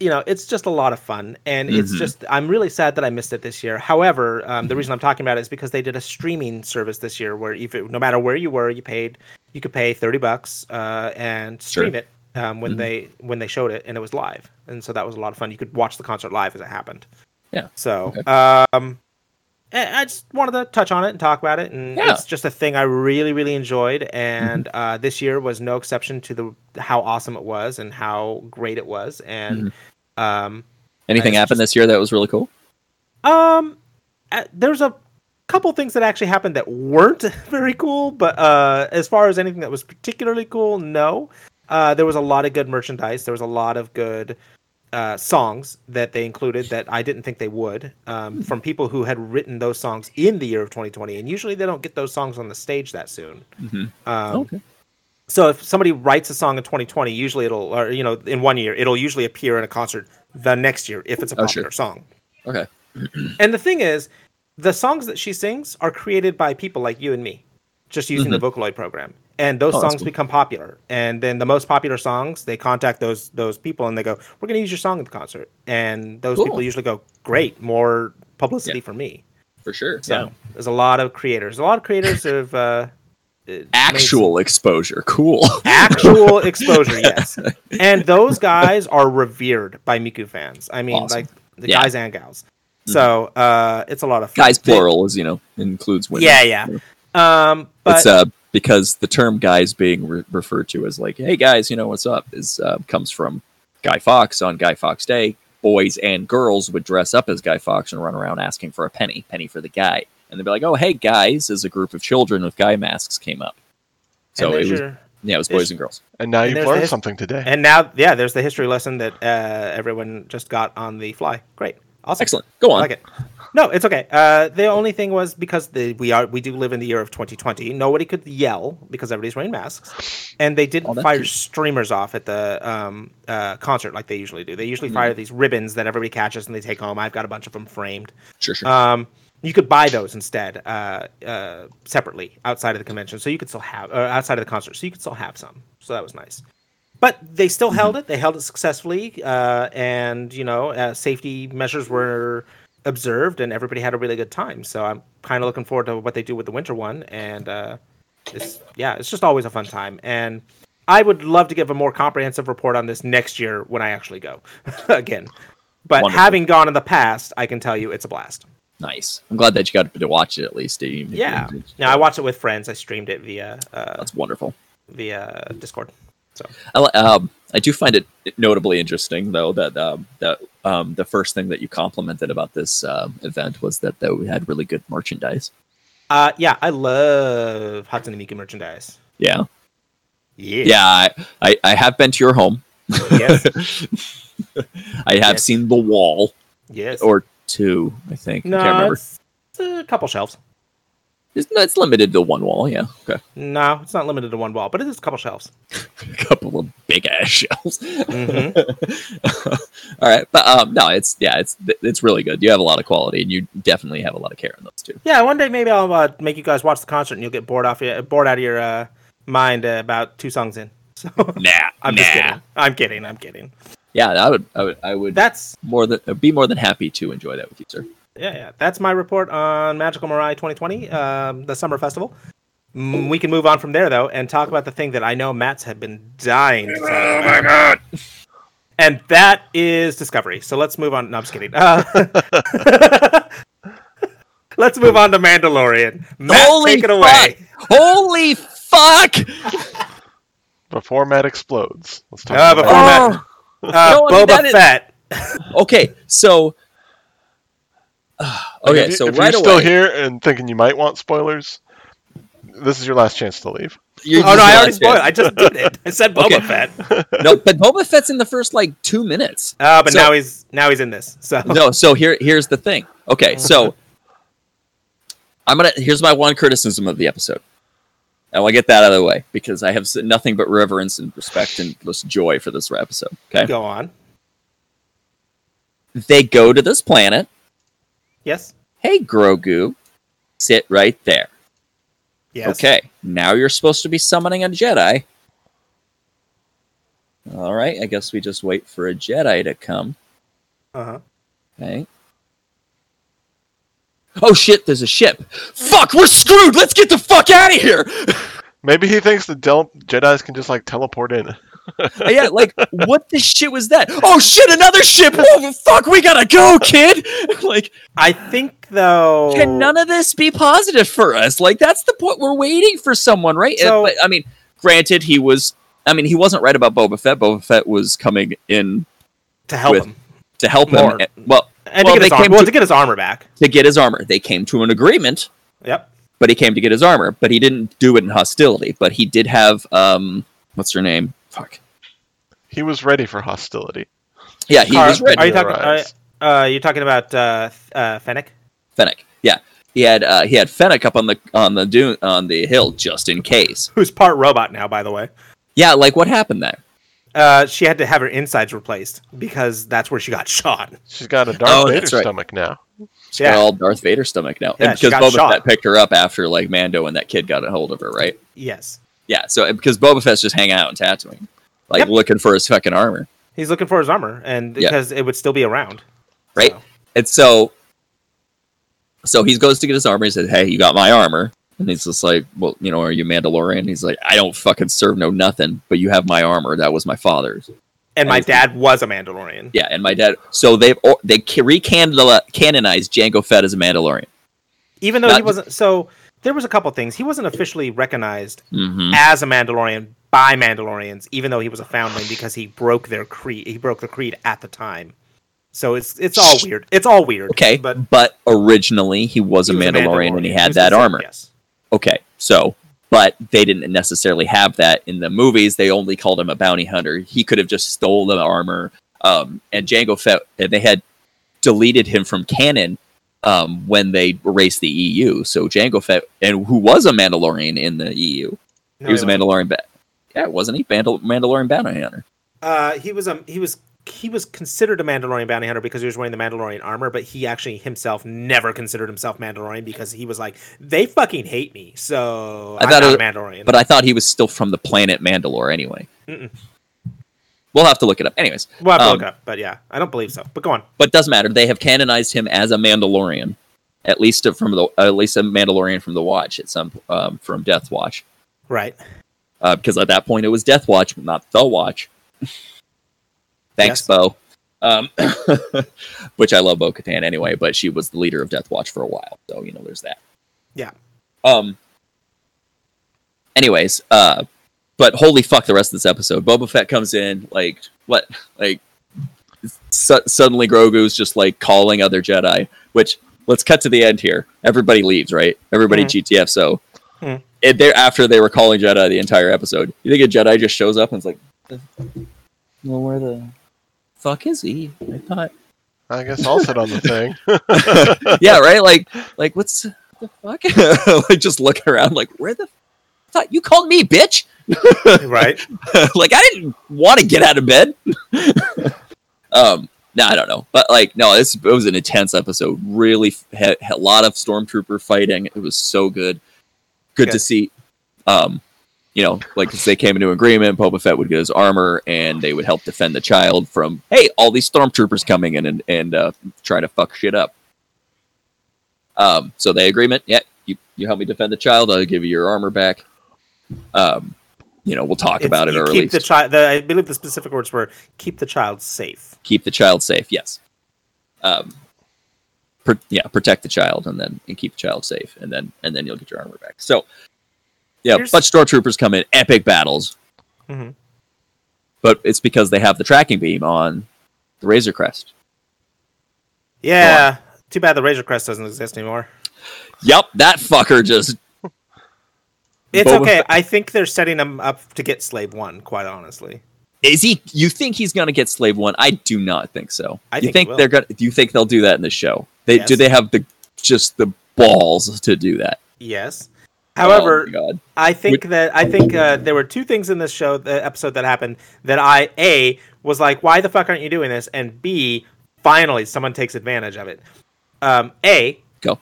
you know, it's just a lot of fun, and it's Mhm. just I'm really sad that I missed it this year. However, um, the reason I'm talking about it is because they did a streaming service this year where if it, no matter where you were, you paid you could pay thirty bucks uh, and stream Sure. it um, when Mhm. they when they showed it, and it was live, and so that was a lot of fun. You could watch the concert live as it happened. Yeah. So, Okay. um, I just wanted to touch on it and talk about it, and Yeah. it's just a thing I really, really enjoyed. And uh, this year was no exception to the how awesome it was and how great it was. And um, Anything happened just- this year that was really cool? um, uh, there's a couple things that actually happened that weren't very cool, but uh, as far as anything that was particularly cool, no. Uh, there was a lot of good merchandise. There was a lot of good uh, songs that they included that I didn't think they would um, from people who had written those songs in the year of 2020. And usually they don't get those songs on the stage that soon. Mhm. Um, okay. So if somebody writes a song in 2020, usually it'll, or you know, in one year, it'll usually appear in a concert the next year if it's a Oh, popular sure. song. Okay. And the thing is, the songs that she sings are created by people like you and me, just using the Vocaloid program. And those Mm-hmm. Oh, songs cool. become popular. And then the most popular songs, they contact those those people and they go, "We're going to use your song at the concert." And those Cool. people usually go, "Great, more publicity Yeah. for me." For sure. So yeah. there's a lot of creators. A lot of creators of uh, uh, made Actual exposure. Cool. actual exposure yes and those guys are revered by miku fans i mean Awesome. like the Yeah. guys and gals so uh it's a lot of fun guys plural is you know includes women. yeah yeah um but it's uh because the term guys being re- referred to as like hey guys you know what's up? is uh, comes from guy Fawkes on guy Fawkes day. Boys and girls would dress up as guy Fawkes and run around asking for a penny penny for the guy. And they'd be like oh hey guys as a group of children with guy masks came up. So it was your- yeah it was boys and girls. And now And you've learned his- something today. and now yeah there's the history lesson that uh everyone just got on the fly. Great awesome excellent go on. I like it no it's okay uh the only thing was because the we are we do live in the year of 2020 nobody could yell because everybody's wearing masks and they didn't Oh, fire true. streamers off at the um uh concert like they usually do they usually Hmm. fire these ribbons that everybody catches and they take home i've got a bunch of them framed sure sure um, you could buy those instead uh, uh, separately outside of the convention, so you could still have uh, outside of the concert, so you could still have some. So that was nice. But they still held it. They held it successfully, uh, and you know, uh, safety measures were observed, and everybody had a really good time. So I'm kind of looking forward to what they do with the winter one, and uh, it's yeah, it's just always a fun time. And I would love to give a more comprehensive report on this next year when I actually go again. But Wonderful. having gone in the past, I can tell you it's a blast. nice i'm glad that you got to watch it at least Yeah. Now I watched it with friends. I streamed it via uh, that's wonderful via Discord. I, um, I do find it notably interesting, though, that um, that um, the first thing that you complimented about this um, event was that, that we had really good merchandise. Uh, yeah, I love Hatsune Miku merchandise. Yeah, Yeah. yeah. I, I, I have been to your home. Yes. I have Yes. seen the wall Yes. or two. I think. I no, can't remember. a couple shelves. It's, it's limited to one wall. Yeah. Okay. No, it's not limited to one wall, but it is a couple shelves. A couple of big ass shells. Mhm. All right, but um, no, it's yeah, it's it's really good. You have a lot of quality, and you definitely have a lot of care in those two. Yeah, one day maybe I'll uh, make you guys watch the concert, and you'll get bored off your bored out of your uh, mind uh, about two songs in. So Nah, I'm nah. just kidding. I'm kidding. I'm kidding. Yeah, I would, I would, I would That's more than be more than happy to enjoy that with you, sir. Yeah, yeah. That's my report on Magical Mirai 2020, um, the summer festival. Mm, We can move on from there though and talk about the thing that I know Matt's had been dying. To oh my god! And that is Discovery. So let's move on. No, I'm just kidding. Uh, let's move on to Mandalorian. Matt, Holy take it away. Holy fuck! Before Matt explodes, let's talk Uh, about before that. Matt- Uh, No, I mean, that Boba is- Okay, so Like, okay, if you- so if right you're away, still here and thinking you might want spoilers, this is your last chance to leave. you're Oh no, I already realizing- spoiled. I just did it. I said Boba Okay. Fett. no, but Boba Fett's in the first like two minutes. Uh, but So- now he's now he's in this. So No, so here here's the thing. Okay, so I'm gonna here's my one criticism of the episode. I want to get that out of the way because I have nothing but reverence and respect and just joy for this episode. Okay, go on. they go to this planet. Yes. Hey, Grogu, sit right there. Yes. Okay, now you're supposed to be summoning a Jedi. All right, I guess we just wait for a Jedi to come. Uh huh. Okay. Oh shit, there's a ship. Fuck, we're screwed. Let's get the fuck out of here. Maybe he thinks the Del- Jedi's can just like teleport in. Yeah, like what the shit was that? Oh shit, another ship. Oh fuck, we gotta go, kid. like, I think though. can none of this be positive for us? Like, that's the point. We're waiting for someone, right? So- but I mean, granted, he was. I mean, he wasn't right about Boba Fett. Boba Fett was coming in to help with- him to help More. him. Well, and well, to get his they armor. came Well, to- to get his armor back. to get his armor, they came to an agreement. Yep. but he came to get his armor. But he didn't do it in hostility. But he did have um, what's her name? Fuck. He was ready for hostility. Yeah, he Car- was red. Are you talking? Rise. Uh, uh, you're talking about uh, uh, Fennec? Fennec. Yeah, he had uh, he had Fennec up on the on the dune on the hill just in case. Who's part robot now, by the way. Yeah, like what happened there? Uh, she had to have her insides replaced because that's where she got shot. She's got a Darth Oh, Vader right. stomach now. She's Yeah. got all Darth Vader stomach now, Yeah, and because got Boba shot. Fett picked her up after like Mando and that kid got a hold of her, right? Yes, Yeah, so because Boba Fett's just hanging out in Tatooine, like Yep. looking for his fucking armor, he's looking for his armor, and because it would still be around. right? So, And so, so he goes to get his armor. He said, "Hey, you got my armor." And he's just like, "Well, you know, are you Mandalorian?" He's like, "I don't fucking serve no nothing, but you have my armor. That was my father's." and my dad was a Mandalorian. Yeah, and my dad. So they've they ca- recanonized canonized Jango Fett as a Mandalorian. Even though he wasn't. So there was a couple things. He wasn't officially recognized hmm as a Mandalorian by Mandalorians, even though he was a foundling because he broke their creed. He broke the creed at the time. So it's it's all weird. It's all weird. Okay, but but, originally he was, he a, was Mandalorian and he He had was that armor. Yes. Okay, so but they didn't necessarily have that in the movies. They only called him a bounty hunter. He could have just stole the armor. Um, and Jango Fett, and they had deleted him from canon um, when they erased the EU. So Jango Fett, and who was a Mandalorian in the EU, No, he was a. Mandalorian. Ba- yeah, wasn't he? Mandal- Mandalorian bounty hunter. Uh, he was a he was he was considered a Mandalorian bounty hunter because he was wearing the Mandalorian armor, but he actually himself never considered himself Mandalorian because he was like, they fucking hate me, so I I'm thought not it a Mandalorian. But I thought he was still from the planet Mandalore anyway. Mm-mm. We'll have to look it up. Anyways, we'll have to um, look up, but yeah, I don't believe so. But go on. but it doesn't matter. They have canonized him as a Mandalorian, at least from the at least a Mandalorian from the Watch at some um, from Death Watch, Right. uh, because at that point it was Death Watch, not the Watch. Thanks, Yes. Bo. Um, which I love Bo Katan anyway, but she was the leader of Death Watch for a while, so you know there's that. Yeah. Um. Anyways, uh, but holy fuck, the rest of this episode, Boba Fett comes in like what, like su- suddenly Grogu's just like calling other Jedi. Which let's cut to the end here. Everybody leaves, right? Everybody Mhm. GTF. So, and there after they were calling Jedi the entire episode, you think a Jedi just shows up and is like, "Well, where the fuck is he?" I thought, I guess I'll sit on the thing. yeah, right. Like, like what's the fuck? like, just looking around, like, where the thought you called me, bitch? right. like I didn't want to get out of bed. um, no, I don't know, but like, no, this it was an intense episode. Really, had, had a lot of stormtrooper fighting. It was so good. Good to see. Um, you know, like they came into agreement. Boba Fett would get his armor, and they would help defend the child from hey, all these stormtroopers coming in and and uh, try to fuck shit up. Um, so they agreement. Yeah, you you help me defend the child. I'll give you your armor back. Um, you know, we'll talk It's- about it early. Keep the child. I believe the specific words were keep the child safe. keep the child safe. Yes. Um, pr- yeah, protect the child, and then and keep the child safe, and then and then you'll get your armor back. So, yeah, Here's- but stormtroopers come in epic battles, Mhm. but it's because they have the tracking beam on the Razor Crest. Yeah. Too bad the Razor Crest doesn't exist anymore. Yep, that fucker just It's Boba okay. Fett- I think they're setting him up to get Slave One. Quite honestly, is he. You think he's gonna get Slave One? I do not think so. I you think think they're gonna? Do you think they'll do that in the show? They do. They have the just the balls to do that. yes. However, oh. I think that I think uh, there were two things in this show, the episode that happened, that I a was like, why the fuck aren't you doing this? And b, finally someone takes advantage of it. Um, a Go.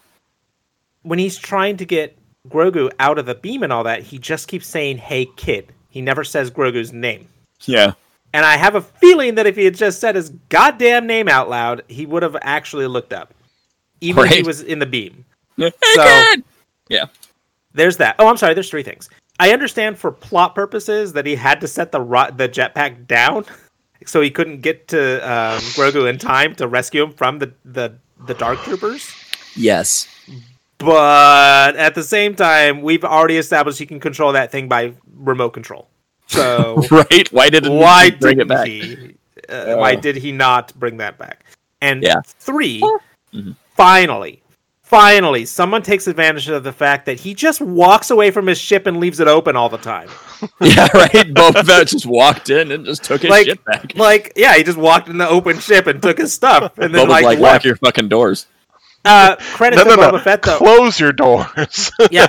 when he's trying to get Grogu out of the beam and all that, he just keeps saying, "Hey kid." He never says Grogu's name. Yeah. And I have a feeling that if he had just said his goddamn name out loud, he would have actually looked up, even if he was in the beam. Hey, So- kid! There's that. Oh, I'm sorry. There's three things. I understand for plot purposes that he had to set the ro- the jetpack down, so he couldn't get to um, Grogu in time to rescue him from the the the Dark Troopers. Yes. But at the same time, we've already established he can control that thing by remote control. So right? Why didn't why he bring didn't it back? he? Uh, Why Oh. did he not bring that back? And Yeah. 3 Mhm. finally, finally, someone takes advantage of the fact that he just walks away from his ship and leaves it open all the time. yeah, right. Boba Fett just walked in and just took his Like- shit back. Like, yeah, he just walked in the open ship and took his stuff, and then Boba's like, like, lock your fucking doors. Uh, credit No, to no, no. Boba Fett though. Close your doors. yeah,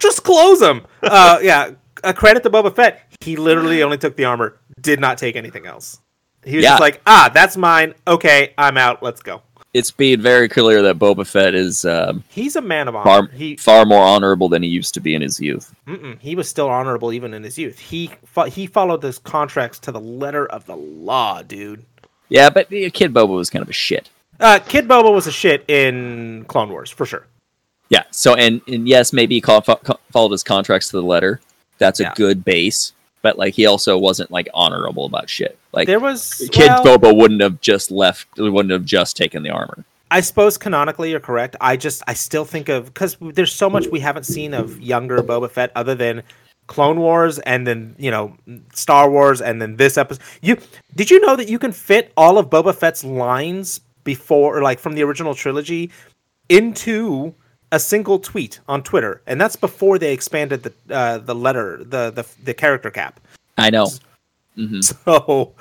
just close them. Uh, yeah, a credit to Boba Fett. He literally only took the armor, did not take anything else. He was Yeah. just like, ah, that's mine. Okay, I'm out. Let's go. It's being very clear that Boba Fett is um, He's a man of honor. far He far more honorable than he used to be in his youth. mm-mm, he was still honorable even in his youth. He fo- he followed those contracts to the letter of the law, dude. Yeah, but the Kid Boba was kind of a shit. Uh, Kid Boba was a shit in Clone Wars for sure. Yeah. So and and yes, maybe he call, followed his contracts to the letter. That's a Yeah. good base. But like he also wasn't like honorable about shit. Like There was Kid well, Boba wouldn't have just left. Wouldn't have just taken the armor. I suppose canonically you're correct. I just I still think of because there's so much we haven't seen of younger Boba Fett other than Clone Wars and then you know Star Wars and then this episode. You did you know that you can fit all of Boba Fett's lines before or like from the original trilogy into a single tweet on Twitter, and that's before they expanded the uh, the letter the, the the character cap. I know. hmm So.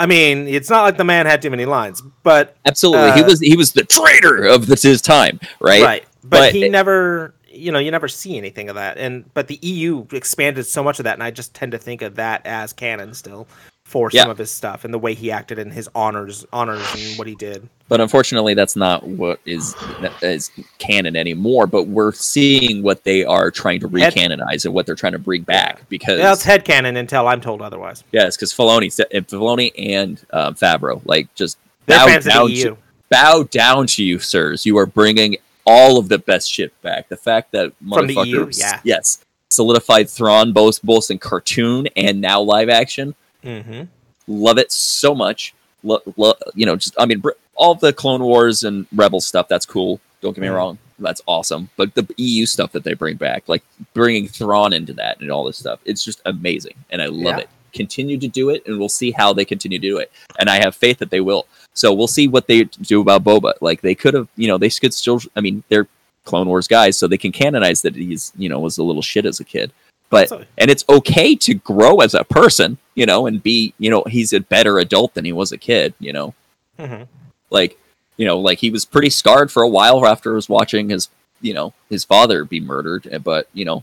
I mean, it's not like the man had too many lines, but Absolutely, he Uh, was he was the traitor of this, his time, right? right but, But he it- never you know you never see anything of that and but the eu expanded so much of that and i just tend to think of that as canon still for some of his stuff and the way he acted in his honors honors and what he did But unfortunately, that's not what is is canon anymore. But we're seeing what they are trying to recanonize and what they're trying to bring back because yeah, it's head canon until i'm told otherwise yes, because Filoni, and Filoni and um, Favreau, like just they're bow down to bow down to you, sirs. You are bringing all of the best shit back. The fact that From the EU? motherfuckers, Yeah. yes, solidified Thrawn both both in cartoon and now live action. Mm-hmm. love it so much. Lo- lo- you know, just I mean, br- all the Clone Wars and Rebel stuff. That's cool. Don't get me Mhm. wrong. That's awesome. But the EU stuff that they bring back, like bringing Thrawn into that and all this stuff, it's just amazing, and I love Yeah. it. Continue to do it, and we'll see how they continue to do it. And I have faith that they will. So we'll see what they do about Boba. Like they could have, you know, they could still. I mean, they're Clone Wars guys, so they can canonize that he's, you know, was a little shit as a kid. But That's- and it's okay to grow as a person, you know, and be, you know, he's a better adult than he was a kid, you know. Mm-hmm. Like, you know, like he was pretty scarred for a while after he was watching his, you know, his father be murdered, eh, but you know,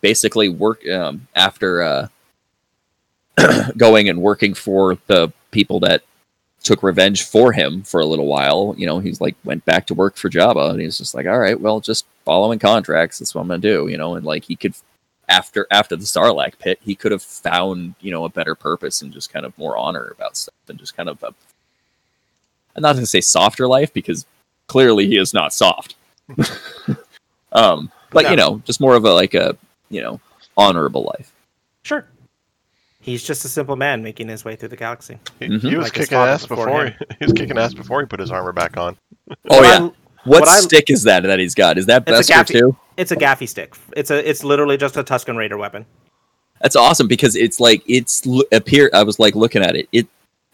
basically work um, after uh, going and working for the people that took revenge for him for a little while. You know, he's like went back to work for Jabba, and he's just like, all right, well, just following contracts. That's what I'm gonna do. You know, and like he could after after the Sarlacc pit, he could have found you know a better purpose and just kind of more honor about stuff and just kind of a. I'm not going to say softer life because clearly he is not soft. um, but No. you know, just more of a like a you know honorable life. sure he's just a simple man making his way through the galaxy He, Mhm. he was Like kicking ass before before he, he was kicking ass before he put his armor back on. Oh yeah, I- what, what I- stick is that that he's got? Is that Beskar gaffi- too? it's a gaffi stick it's a it's literally just a tusken raider weapon That's awesome because it's like it's appear. I was like looking at it. It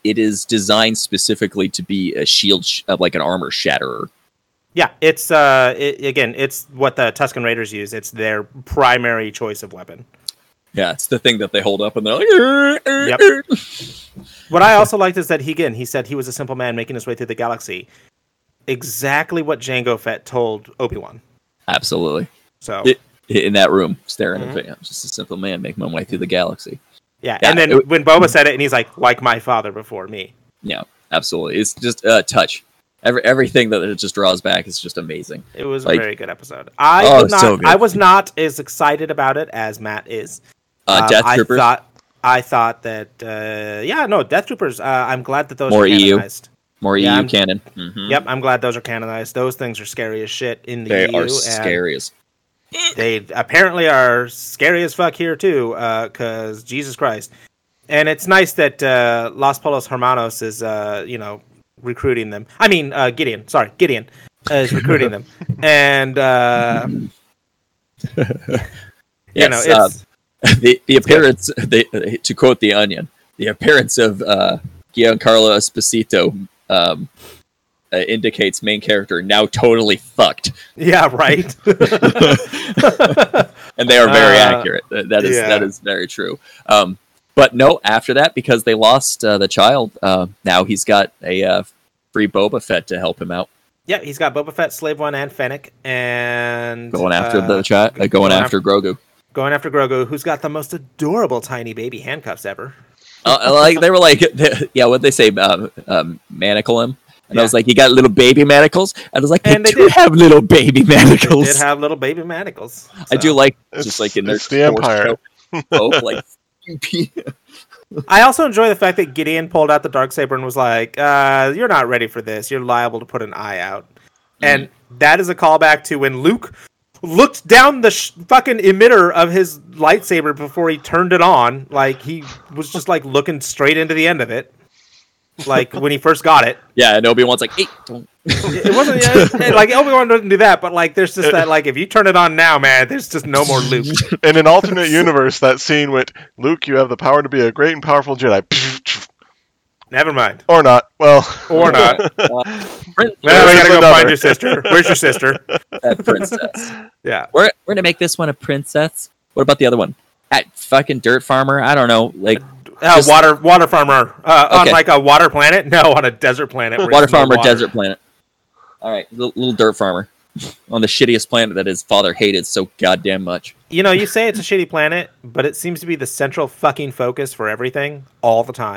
it is designed specifically to be a shield, sh- like an armor shatterer. Yeah, it's uh it, again, it's what the Tusken Raiders use. It's their primary choice of weapon. Yeah, it's the thing that they hold up and they're like. "Er, er, Yep. er." What I also liked is that he again, he said he was a simple man making his way through the galaxy. Exactly what Jango Fett told Obi-Wan. Absolutely. So, It- In that room, staring Mhm. at me. I'm just a simple man making my way through the galaxy. yeah, yeah, and then it- when Boba said it and he's like like my father before me. Yeah, absolutely. It's just a uh, touch. Every everything that it just draws back is just amazing. It was Like- a very good episode. I Oh, not so good. I was not as excited about it as Matt is. Uh, Um, Death I Troopers. thought I thought that uh, yeah, no, Death Troopers. Uh, I'm glad that those More are EU. Canonized. more yeah, EU I'm- canon. Mhm. Yep, I'm glad those are canonized. Those things are scary as shit in the They EU. are and scary as. They apparently are scary as fuck here too, because Jesus Christ. And it's nice that uh, Los Polos Hermanos is, uh, you know, recruiting them. I mean, uh, Gideon. Sorry, Gideon uh, is recruiting them, and uh, you know, Yes, uh, it's the the appearance. The, to quote the Onion, the appearance of uh, Giancarlo Esposito um, uh, indicates main character now totally fucked, Yeah, right. and they are very Uh, accurate. That is yeah. that is very true. Um, but no, after that, because they lost uh, the child, uh, now he's got a uh, free Boba Fett to help him out, yeah, he's got Boba Fett, Slave One, and Fennec, and going after uh, the chat, going going after Grogu. going after Grogu, who's got the most adorable tiny baby handcuffs ever. Uh, like they were like, yeah, what they say, um, um, manacle him. And I was like, "You got little baby manacles?" And I was like, And "They they do did. have little baby manacles. They manacles." did have little baby manacles. I do so. like It's- just like in their it's the Empire. Both like I also enjoy the fact that Gideon pulled out the dark saber and was like, uh, "You're not ready for this. You're liable to put an eye out." And that is a callback to when Luke looked down the sh- fucking emitter of his lightsaber before he turned it on. Like he was just like looking straight into the end of it, like when he first got it. yeah. And Obi Wan's like, "Hey, don't." It wasn't yeah, like Obi Wan doesn't do that, but like there's just that like if you turn it on now, man, there's just no more Luke. In an alternate universe, that scene with Luke, you have the power to be a great and powerful Jedi. Never mind, Or not. Well, or not. Uh, prin- Well, we gotta go another. find your sister. Where's your sister? that princess. Yeah. We're we're gonna make this one a princess. What about the other one? At fucking dirt farmer. I don't know, like Uh, Just- water water farmer uh, on like a water planet? No, on a desert planet. water farmer, water. desert planet. All right, little, little dirt farmer on the shittiest planet that his father hated so goddamn much. You know, you say it's a shitty planet, but it seems to be the central fucking focus for everything all the time.